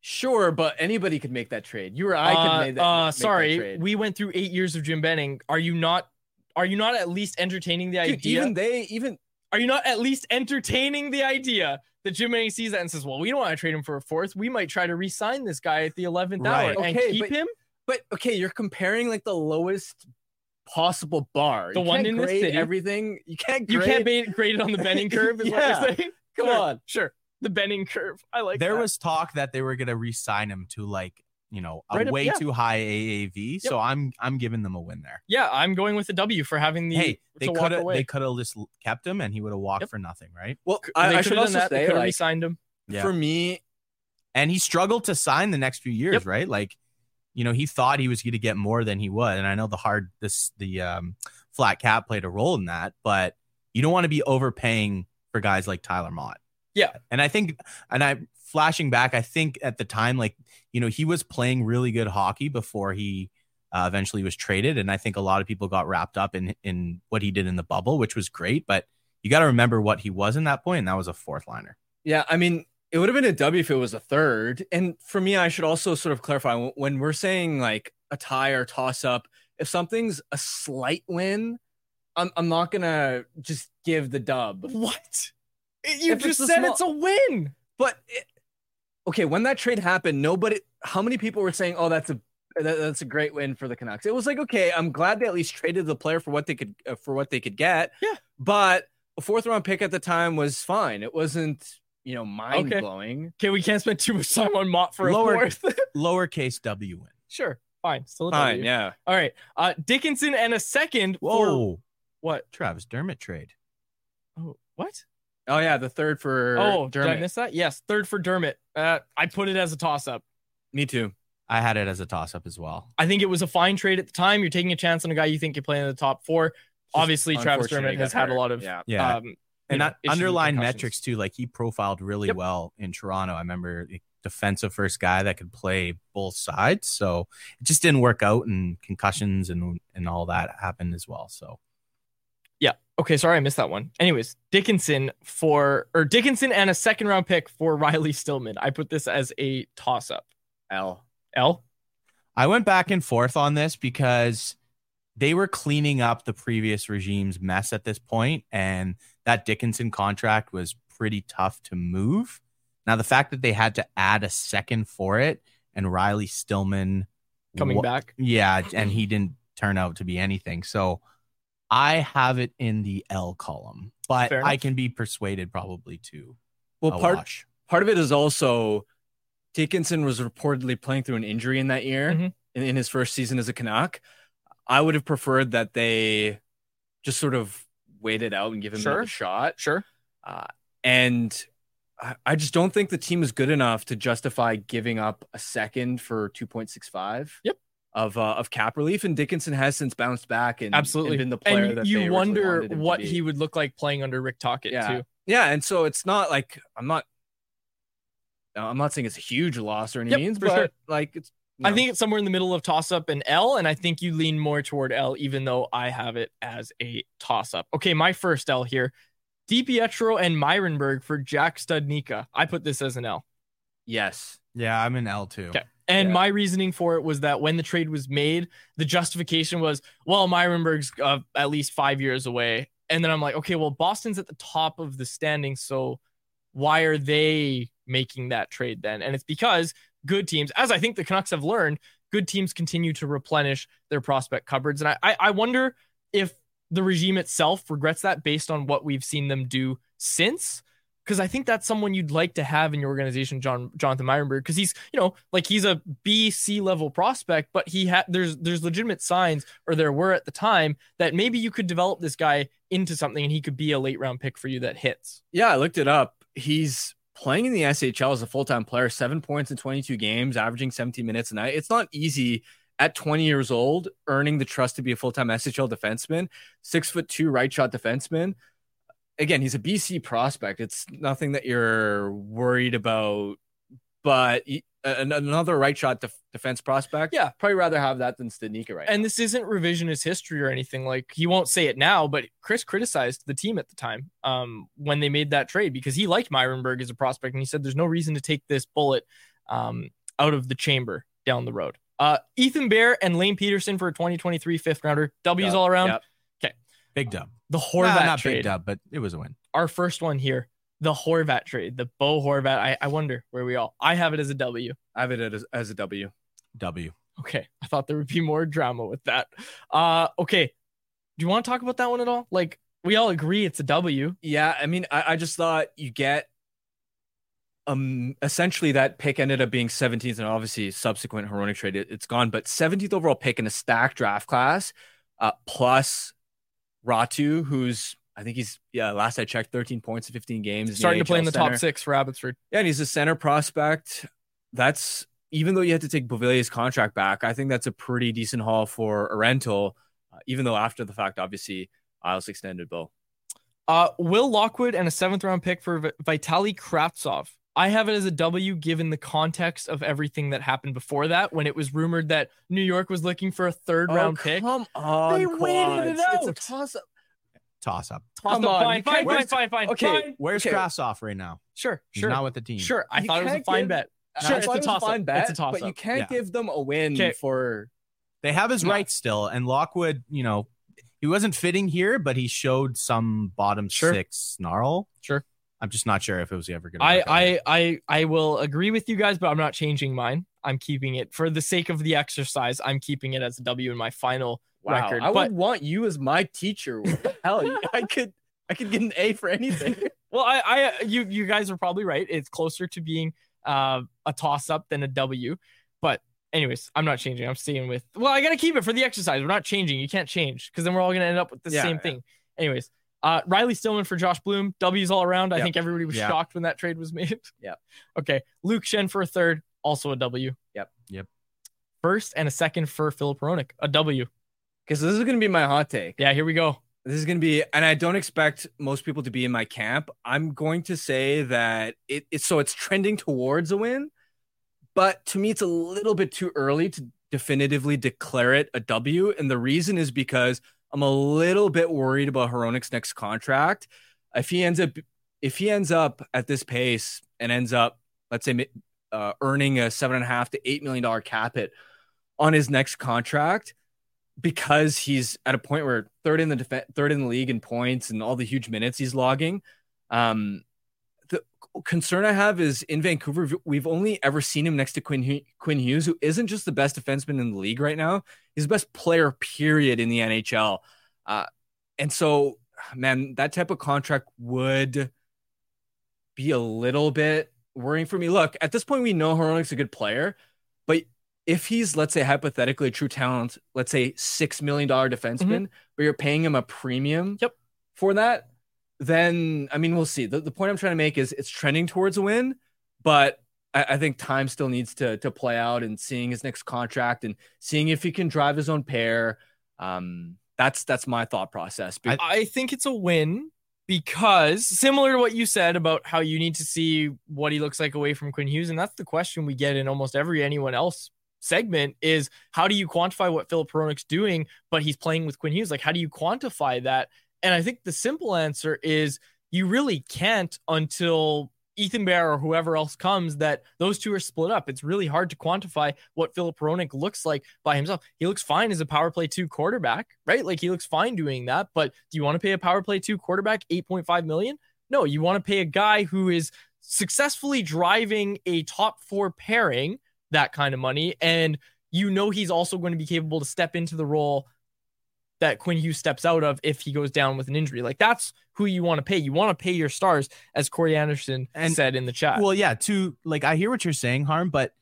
Sure, but anybody could make that trade. You or I could uh, make that. uh, make that sorry, trade. we went through eight years of Jim Benning. Are you not? Are you not at least entertaining the Dude, idea? even they, even are you not at least entertaining the idea that Jim Benning sees that and says, "Well, we don't want to trade him for a fourth. We might try to re-sign this guy at the eleventh Right. hour and Okay, keep but- him." But okay, you're comparing like the lowest possible bar. The You one can't in the city. Everything you can't. You grade, can't ba- grade it on the Benning curve. Is Yeah. what you're saying? Come Sure, on. sure. The Benning curve. I like. there that. was talk that they were gonna re-sign him to like you know a Right up- way yeah. too high AAV. So I'm I'm giving them a win there. Yeah, I'm going with the W for having the. hey, they could have they could have just kept him and he would have walked Yep. for nothing, right? Well, They I, I could've should done also that. They say, could have like, re-signed him. Yeah. for me, and he struggled to sign the next few years, Yep. right? Like, you know, he thought he was going to get more than he would, and I know the hard this the um, flat cap played a role in that, but you don't want to be overpaying for guys like Tyler Motte. Yeah. and I think, and I flashing back, I think at the time, like you know, he was playing really good hockey before he uh, eventually was traded, and I think a lot of people got wrapped up in in what he did in the bubble, which was great, but you got to remember what he was in that point, and that was a fourth liner. yeah, I mean, it would have been a W if it was a third. And for me, I should also sort of clarify when- when we're saying like a tie or toss up. If something's a slight win, I'm I'm not gonna just give the dub. What? You If just a said small- it's a win. But it, okay, when that trade happened, nobody, how many people were saying, "Oh, that's a that, that's a great win for the Canucks"? It was like, okay, I'm glad they at least traded the player for what they could uh, for what they could get. Yeah. but a fourth round pick at the time was fine. It wasn't, you know, mind blowing. Okay, we can't spend too much time on Motte for Lower- a fourth. Lowercase W win. sure, fine, still a Fine, W. yeah. All right, uh, Dickinson and a second. For, Whoa, what? Travis Dermott trade. Oh, what? Oh yeah, the third for Oh, did I miss that? Yes, third for Dermott. Uh, I put it as a toss up. Me too. I had it as a toss up as well. I think it was a fine trade at the time. You're taking a chance on a guy you think you play in the top four. Obviously, Travis Unfortunately, Dermott has got had a lot of yeah. Yeah. um, and that issues underlying metrics too, like he profiled really Yep. well in Toronto. I remember a defensive first guy that could play both sides. So it just didn't work out and concussions and and all that happened as well. So Okay, sorry I missed that one. Anyways, Dickinson for or Dickinson and a second round pick for Riley Stillman. I put this as a toss up. L. L. I went back and forth on this because they were cleaning up the previous regime's mess at this point, and that Dickinson contract was pretty tough to move. Now, the fact that they had to add a second for it and Riley Stillman coming wa- back. Yeah, and he didn't turn out to be anything. So I have it in the L column, but I can be persuaded probably to Well, a part wash. part of it is also Dickinson was reportedly playing through an injury in that year Mhm. in, in his first season as a Canuck. I would have preferred that they just sort of wait it out and give him Sure. another shot. Sure. Uh, and I, I just don't think the team is good enough to justify giving up a second for 2.65. Yep. Of, uh, of cap relief and Dickinson has since bounced back and, Absolutely. and been the player and that you they originally wonder wanted what he would look like playing under Rick Tocchet Yeah. too. Yeah, and so it's not like I'm not. uh, I'm not saying it's a huge loss or any Yep, means, but sure. like it's. I think it's somewhere in the middle of toss up and L, and I think you lean more toward L, even though I have it as a toss up. Okay, my first L here. DiPietro and Myrenberg for Jack Studnicka. I put this as an L. yes. Yeah, I'm an L too. Okay. And Yeah. my reasoning for it was that when the trade was made, the justification was, well, Myrenberg's uh, at least five years away. And then I'm like, okay, well, Boston's at the top of the standings. So why are they making that trade then? And it's because good teams, as I think the Canucks have learned, good teams continue to replenish their prospect cupboards. And I, I, I wonder if the regime itself regrets that based on what we've seen them do since. Because I think that's someone you'd like to have in your organization, John Jonathan Myrenberg, because he's, you know, like he's a B C level prospect, but he had there's there's legitimate signs, or there were at the time, that maybe you could develop this guy into something and he could be a late round pick for you that hits. Yeah, I looked it up. He's playing in the SHL as a full time player, seven points in 22 games, averaging 17 minutes a night. It's not easy at 20 years old, earning the trust to be a full time SHL defenseman, six foot two right shot defenseman. Again, he's a BC prospect. It's nothing that you're worried about, but he- another right shot def- defense prospect. Yeah. probably rather have that than Studnicka right And now. this isn't revisionist history or anything. Like he won't say it now, but Chris criticized the team at the time um, when they made that trade because he liked Myrenberg as a prospect and he said there's no reason to take this bullet um, out of the chamber down the road. Uh, Ethan Bear and Lane Pederson for a 2023 fifth rounder. W's all around. Yep. Big dub. The Nah, Horvat not trade. big dub, but it was a win. Our first one here. The Horvat trade. The Bo Horvat. I, I wonder where we all. I have it as a W. I have it as, as a W. W. Okay. I thought there would be more drama with that. Uh okay. Do you want to talk about that one at all? Like we all agree it's a W. Yeah, I mean, I, I just thought you get um essentially that pick ended up being 17th and obviously subsequent Hronek trade it, it's gone, but 17th overall pick in a stacked draft class, uh plus Räty, who's I think he's yeah, last I checked, 13 points in 15 games. Starting to play in the AHL top six for Abbotsford. Yeah, and he's a center prospect. That's even though you had to take Beauvillier's contract back, I think that's a pretty decent haul for a rental. Uh, even though after the fact, obviously, Isles extended Bill. Uh, Will Lockwood and a seventh round pick for Vi- Vitaly Kravtsov. I have it as a W given the context of everything that happened before that when it was rumored that New York was looking for a third oh, round pick. Oh, Come on, They waited it Quads. It's a toss up. Toss up. Toss Come up, on, fine, fine, can't- fine, where's- fine, fine, okay, fine. Where's Okay. Kravtsov right now? Sure, He's sure, not with the team. sure. I You thought it was a fine give- bet. I Sure, it's thought a it toss up. fine bet, It's a toss but you can't Yeah. give them a win Okay. for. They have his No. rights still, and Lockwood, you know, he wasn't fitting here, but he showed some bottom Sure. six snarl. Sure. I'm just not sure if it was ever going to. I, I, I, I will agree with you guys, but I'm not changing mine. I'm keeping it for the sake of the exercise. I'm keeping it as a W in my final Wow, record. I but would want you as my teacher. Hell, I could, I could get an A for anything. Well, I, I, you, you guys are probably right. It's closer to being uh, a toss up than a W. But, anyways, I'm not changing. I'm staying with. Well, I gotta keep it for the exercise. We're not changing. You can't change because then we're all gonna end up with the Yeah, same yeah. thing. Anyways, Uh, Riley Stillman for Josh Bloom. W's all around. I Yep. think everybody was Yeah. shocked when that trade was made. Yep. Okay. Luke Schenn for a third. Also a W. Yep. Yep. First and a second for Filip Hronek. A W. Because this is going to be my hot take. Yeah, here we go. This is going to be, and I don't expect most people to be in my camp. I'm going to say that it, it's so it's trending towards a win, but to me, it's a little bit too early to definitively declare it a W. And the reason is because I'm a little bit worried about Hronek's next contract. If he ends up, if he ends up at this pace and ends up, let's say, uh, earning a seven and a half to eight million dollar cap hit on his next contract, because he's at a point where third in the def- third in the league in points and all the huge minutes he's logging. Um, concern I have is in Vancouver, we've only ever seen him next to Quinn Quinn Hughes, who isn't just the best defenseman in the league right now; he's the best player, period, in the NHL. Uh, and so, man, that type of contract would be a little bit worrying for me. Look, at this point, we know Hronek's a good player, but if he's, let's say, hypothetically a true talent, let's say six million dollar defenseman, but you're paying him a premium Yep. for that, then I mean, we'll see. The, the point I'm trying to make is it's trending towards a win, but I, I think time still needs to to play out and seeing his next contract and seeing if he can drive his own pair. Um, that's that's my thought process. Be- I think it's a win because similar to what you said about how you need to see what he looks like away from Quinn Hughes, and that's the question we get in almost every anyone else segment is how do you quantify what Filip Hronek's doing, but he's playing with Quinn Hughes? Like, how do you quantify that? And I think the simple answer is you really can't until Ethan Bear or whoever else comes that those two are split up. It's really hard to quantify what Filip Hronek looks like by himself. He looks fine as a power play two quarterback, right? Like he looks fine doing that. But do you want to pay a power play two quarterback 8.5 million? No, you want to pay a guy who is successfully driving a top four pairing that kind of money. And you know he's also going to be capable to step into the role that Quinn Hughes steps out of if he goes down with an injury. Like that's who you want to pay. You want to pay your stars, as Corey Anderson And- said in the chat. Well, yeah, to like I hear what you're saying, Harm, but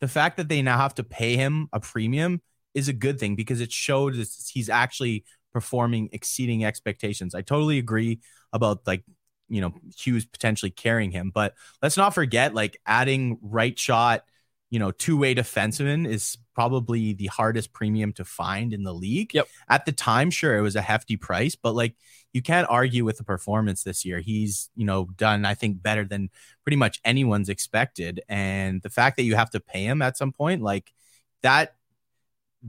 the fact that they now have to pay him a premium is a good thing because it showed he's actually performing exceeding expectations. I totally agree about like you know Hughes potentially carrying him, but let's not forget like adding right shot, you know, two way defenseman is probably the hardest premium to find in the league. Yep. At the time, sure, it was a hefty price, but like you can't argue with the performance this year. He's, you know, done, I think, better than pretty much anyone's expected. And the fact that you have to pay him at some point, like that,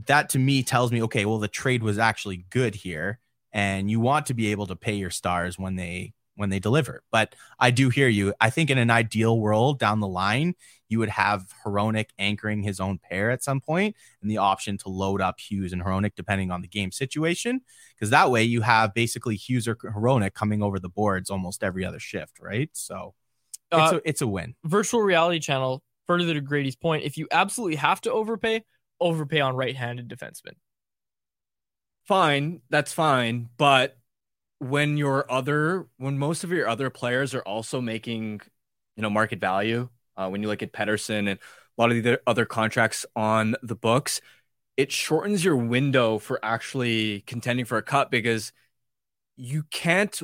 that to me tells me, okay, well, the trade was actually good here. And you want to be able to pay your stars when they when they deliver. But I do hear you. I think in an ideal world down the line, you would have Hronek anchoring his own pair at some point and the option to load up Hughes and Hronek depending on the game situation. Because that way you have basically Hughes or Hronek coming over the boards almost every other shift, right? So it's, Uh, a, it's a win. virtual reality channel, further to Grady's point, if you absolutely have to overpay, overpay on right-handed defensemen. fine, that's fine. But when your other, when most of your other players are also making, you know, market value, uh, when you look at Pedersen and a lot of the other contracts on the books, it shortens your window for actually contending for a cup because you can't.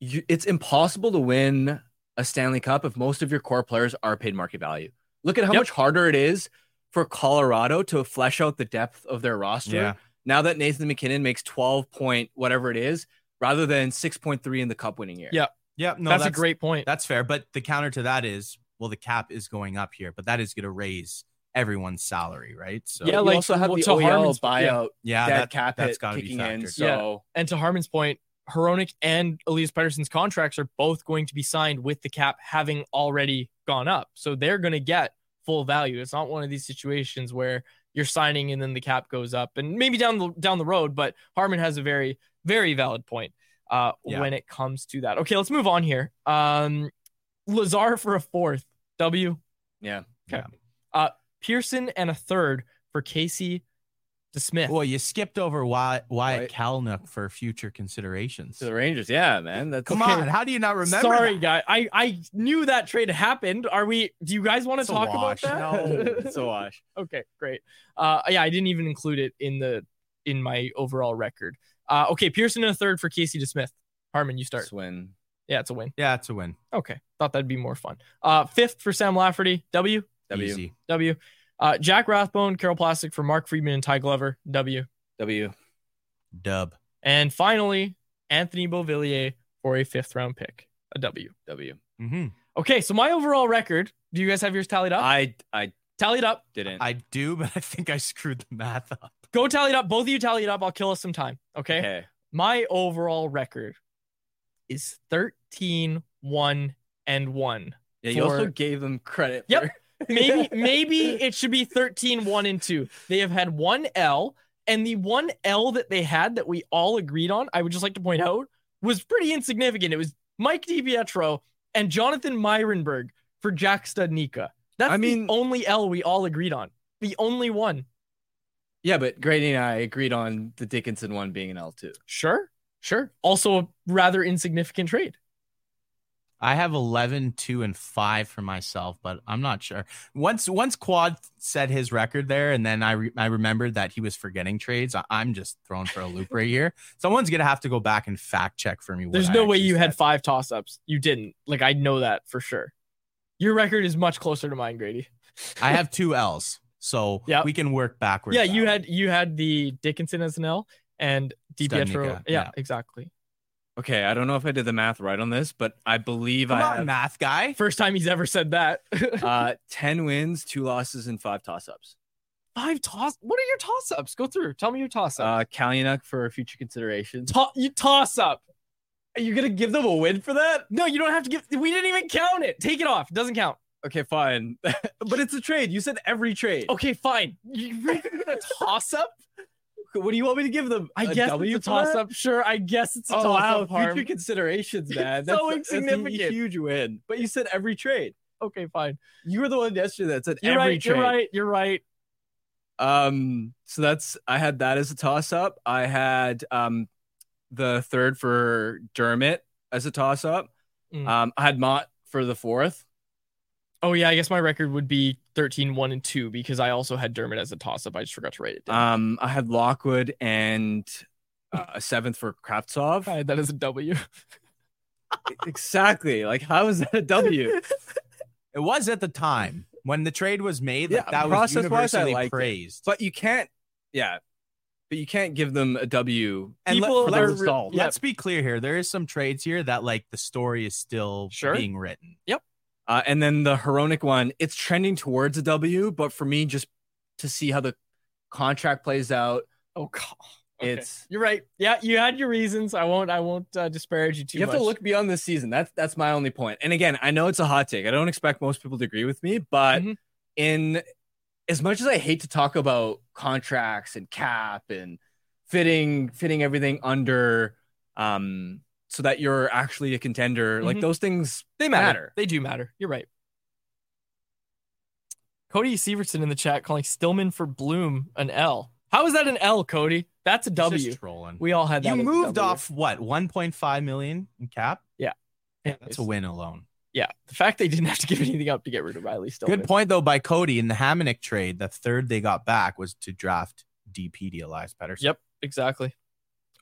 You, it's impossible to win a Stanley Cup if most of your core players are paid market value. Look at how Yep. much harder it is for Colorado to flesh out the depth of their roster Yeah. now that Nathan MacKinnon makes 12 point whatever it is rather than 6.3 in the cup winning year. Yeah. Yeah, no, that's, a great point. That's fair. But the counter to that is, well, the cap is going up here, but that is going to raise everyone's salary, right? So Yeah, You like, also have well, the to OEL Harman's- yeah. buyout yeah, dead that, cap that's hit gotta be kicking in. factored. So And to Harman's point, Hronik and Elias Pettersson's contracts are both going to be signed with the cap having already gone up. So they're going to get full value. It's not one of these situations where you're signing and then the cap goes up and maybe down the down the road, but Harman has a very very valid point uh Yeah. when it comes to that. Okay, let's move on here. Um Lazar for a fourth. W. yeah. Okay. Uh Pearson and a third for Casey DeSmith. Well, you skipped over Wyatt, Wyatt Right. Kalynuk for future considerations. To the Rangers. Yeah, man. That's Come Okay. on, how do you not remember? Sorry, that? guy. I I knew that trade happened. Are we? Do you guys want to It's a talk about that? No, it's a wash. okay, great. Uh, yeah, I didn't even include it in the in my overall record. Uh, okay, Pearson and a third for Casey DeSmith. Harman, you start. Swin. Yeah, it's a win. Yeah, it's a win. Okay. Thought that'd be more fun. Uh, fifth for Sam Lafferty, W. W. Easy. W. Uh, Jack Rathbone, Karel Plasek for Mark Friedman and Ty Glover, W. W. Dub. And finally, Anthony Beauvillier for a fifth round pick, a W. W. Mm-hmm. Okay, so my overall record. Do you guys have yours tallied up? I I tallied up. didn't. I do, but I think I screwed the math up. Go tally it up. Both of you tally it up. I'll kill us some time. Okay. okay. My overall record is 13, 1, and 1. Yeah, you For- also gave them credit. Yep. for- Maybe maybe it should be 13, 1, and 2. They have had one L, and the one L that they had that we all agreed on, I would just like to point out, was pretty insignificant. It was Mike DiPietro and Jonathan Myrenberg for Jack Studnicka. That's I the mean- only L we all agreed on. The only one. Yeah, but Grady and I agreed on the Dickinson one being an L two. Sure. Sure. Also a rather insignificant trade. I have 11, 2, and 5 for myself, but I'm not sure. Once once Quad set his record there, and then I re- I remembered that he was forgetting trades. I- I'm just thrown for a loop right here. Someone's gonna have to go back and fact check for me. There's no way you had five toss ups. You didn't. Like I know that for sure. Your record is much closer to mine, Grady. I have two L's, so Yep. we can work backwards. yeah, you had you had the Dickinson as an L and DiPietro. Studnicka, Yeah, yeah. exactly. Okay, I don't know if I did the math right on this, but I believe Come I on, have math guy. First time he's ever said that. uh, ten wins, two losses, and five toss ups. Five toss. What are your toss ups? Go through. Tell me your toss up. Uh, Kalynuk for future consideration. To- you toss up. Are you gonna give them a win for that? No, you don't have to give. We didn't even count it. Take it off. It doesn't count. Okay, fine. but it's a trade. You said every trade. Okay, fine. You really gonna toss up? What do you want me to give them? I A guess W a toss up. Sure, I guess it's a Oh toss wow, up. Harm. future considerations, man. That's, so that's a insignificant. huge win. But you said every trade. Okay, fine. You were the one yesterday that said You're every right. trade. You're right. You're right. Um, so that's I had that as a toss up. I had um the third for Dermott as a toss up. Mm. Um, I had Motte for the fourth. Oh yeah, I guess my record would be 13, 1, and 2 because I also had Dermott as a toss up. I just forgot to write it down. Um, I had Lockwood and uh, a seventh for Kravtsov. I had that as a W. exactly. Like, how is that a W? It was at the time when the trade was made. Yeah, Like, that was process-wise, I universally it. praised. but you can't. Yeah, but you can't give them a W. And let- people for the are- result. yeah. Let's be clear here. There is some trades here that like the story is still Sure. being written. Uh, and then the Hronek one, it's trending towards a W, but for me, just to see how the contract plays out, Oh god. Okay. it's You're right. Yeah, you had your reasons. I won't. I won't uh, disparage you too much. you have much. to look beyond this season. That's that's my only point. And again, I know it's a hot take. I don't expect most people to agree with me, but Mhm. in as much as I hate to talk about contracts and cap and fitting fitting everything under um so that you're actually a contender, like Mhm. those things They matter. matter. They do matter. You're right. Cody Severson in the chat calling Stillman for Bloom an L. How is that an L, Cody? That's a W. Just trolling. We all had that. you moved off what 1.5 million in cap. Yeah. Yeah that's a win alone. Yeah, the fact they didn't have to give anything up to get rid of Riley Stillman. Good point though by Cody in the Hamonic trade. The third they got back was to draft DP Elias Pettersson. Yep, exactly.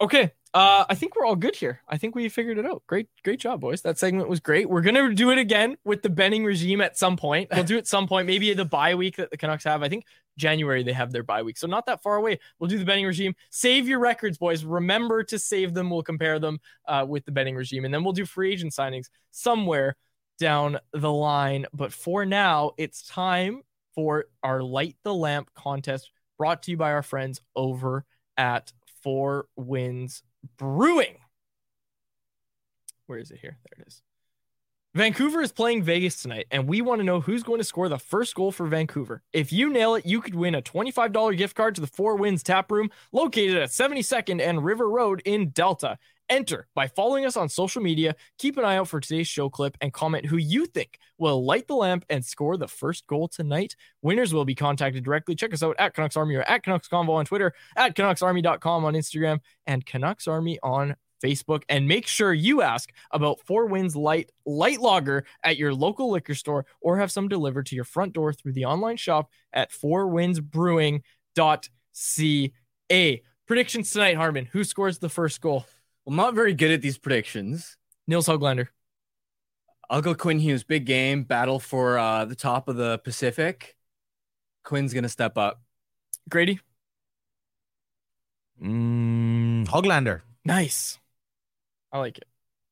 Okay, uh, I think we're all good here. I think we figured it out. Great, great job, boys. That segment was great. We're gonna do it again with the Benning regime at some point. We'll do it some point, maybe the bye week that the Canucks have. I think January they have their bye week, so not that far away. We'll do the Benning regime. Save your records, boys. Remember to save them. We'll compare them uh, with the Benning regime, and then we'll do free agent signings somewhere down the line. But for now, it's time for our Light the Lamp contest brought to you by our friends over at Four Winds Brewing. Where is it here? There it is. Vancouver is playing Vegas tonight, and we want to know who's going to score the first goal for Vancouver. If you nail it, you could win a $25 gift card to the Four Winds Tap Room located at 72nd and River Road in Delta. Enter by following us on social media. Keep an eye out for today's show clip and comment who you think will light the lamp and score the first goal tonight. Winners will be contacted directly. Check us out at Canucks Army or at Canucks Convo on Twitter, at CanucksArmy.com on Instagram, and Canucks Army on Facebook. And make sure you ask about Four Winds Light Light Lager at your local liquor store or have some delivered to your front door through the online shop at fourwindsbrewing.ca. Predictions tonight, Harman. Who scores the first goal? I'm not very good at these predictions. Nils Hoglander. I'll go Quinn Hughes. Big game battle for uh, the top of the Pacific. Quinn's gonna step up. Grady. Mm, Hoglander. Nice. I like it.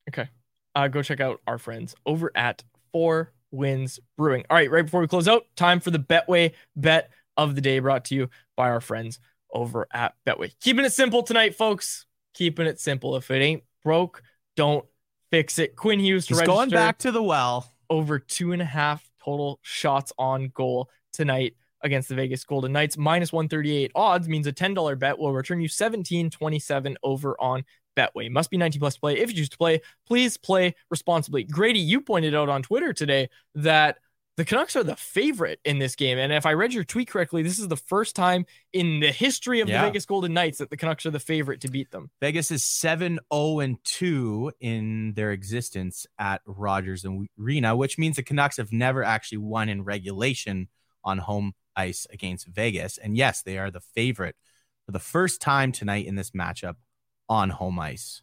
Okay. Uh, go check out our friends over at Four Winds Brewing. All right, right before we close out, time for the Betway bet of the day brought to you by our friends over at Betway. Keeping it simple tonight, folks. Keeping it simple. If it ain't broke, don't fix it. Quinn Hughes He's going back to the well. over two and a half total shots on goal tonight against the Vegas Golden Knights. Minus 138 odds means a $10 bet will return you 1727 over on Betway. Must be 19 plus play. If you choose to play, please play responsibly. Grady, you pointed out on Twitter today that the Canucks are the favorite in this game. And if I read your tweet correctly, this is the first time in the history of Yeah. the Vegas Golden Knights that the Canucks are the favorite to beat them. Vegas is 7 0 and 2 in their existence at Rogers and Arena, which means the Canucks have never actually won in regulation on home ice against Vegas. And yes, they are the favorite for the first time tonight in this matchup on home ice.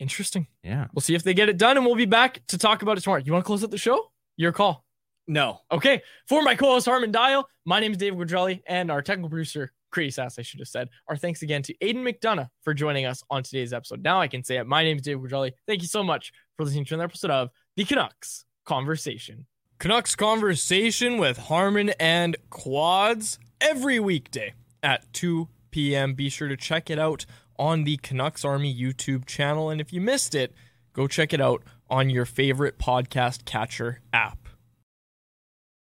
Interesting. Yeah. We'll see if they get it done, and we'll be back to talk about it tomorrow. You want to close out the show? Your call. No. Okay. For my co-host Harman Dayal, my name is Dave Quadrelli, and our technical producer, Grady Sas, I should have said. Our thanks again to Aidan McDonough for joining us on today's episode. Now I can say it. My name is Dave Quadrelli. Thank you so much for listening to another episode of The Canucks Conversation. Canucks Conversation with Harman and Quads every weekday at 2 p.m. Be sure to check it out on the Canucks Army YouTube channel. And if you missed it, go check it out on your favorite podcast catcher app.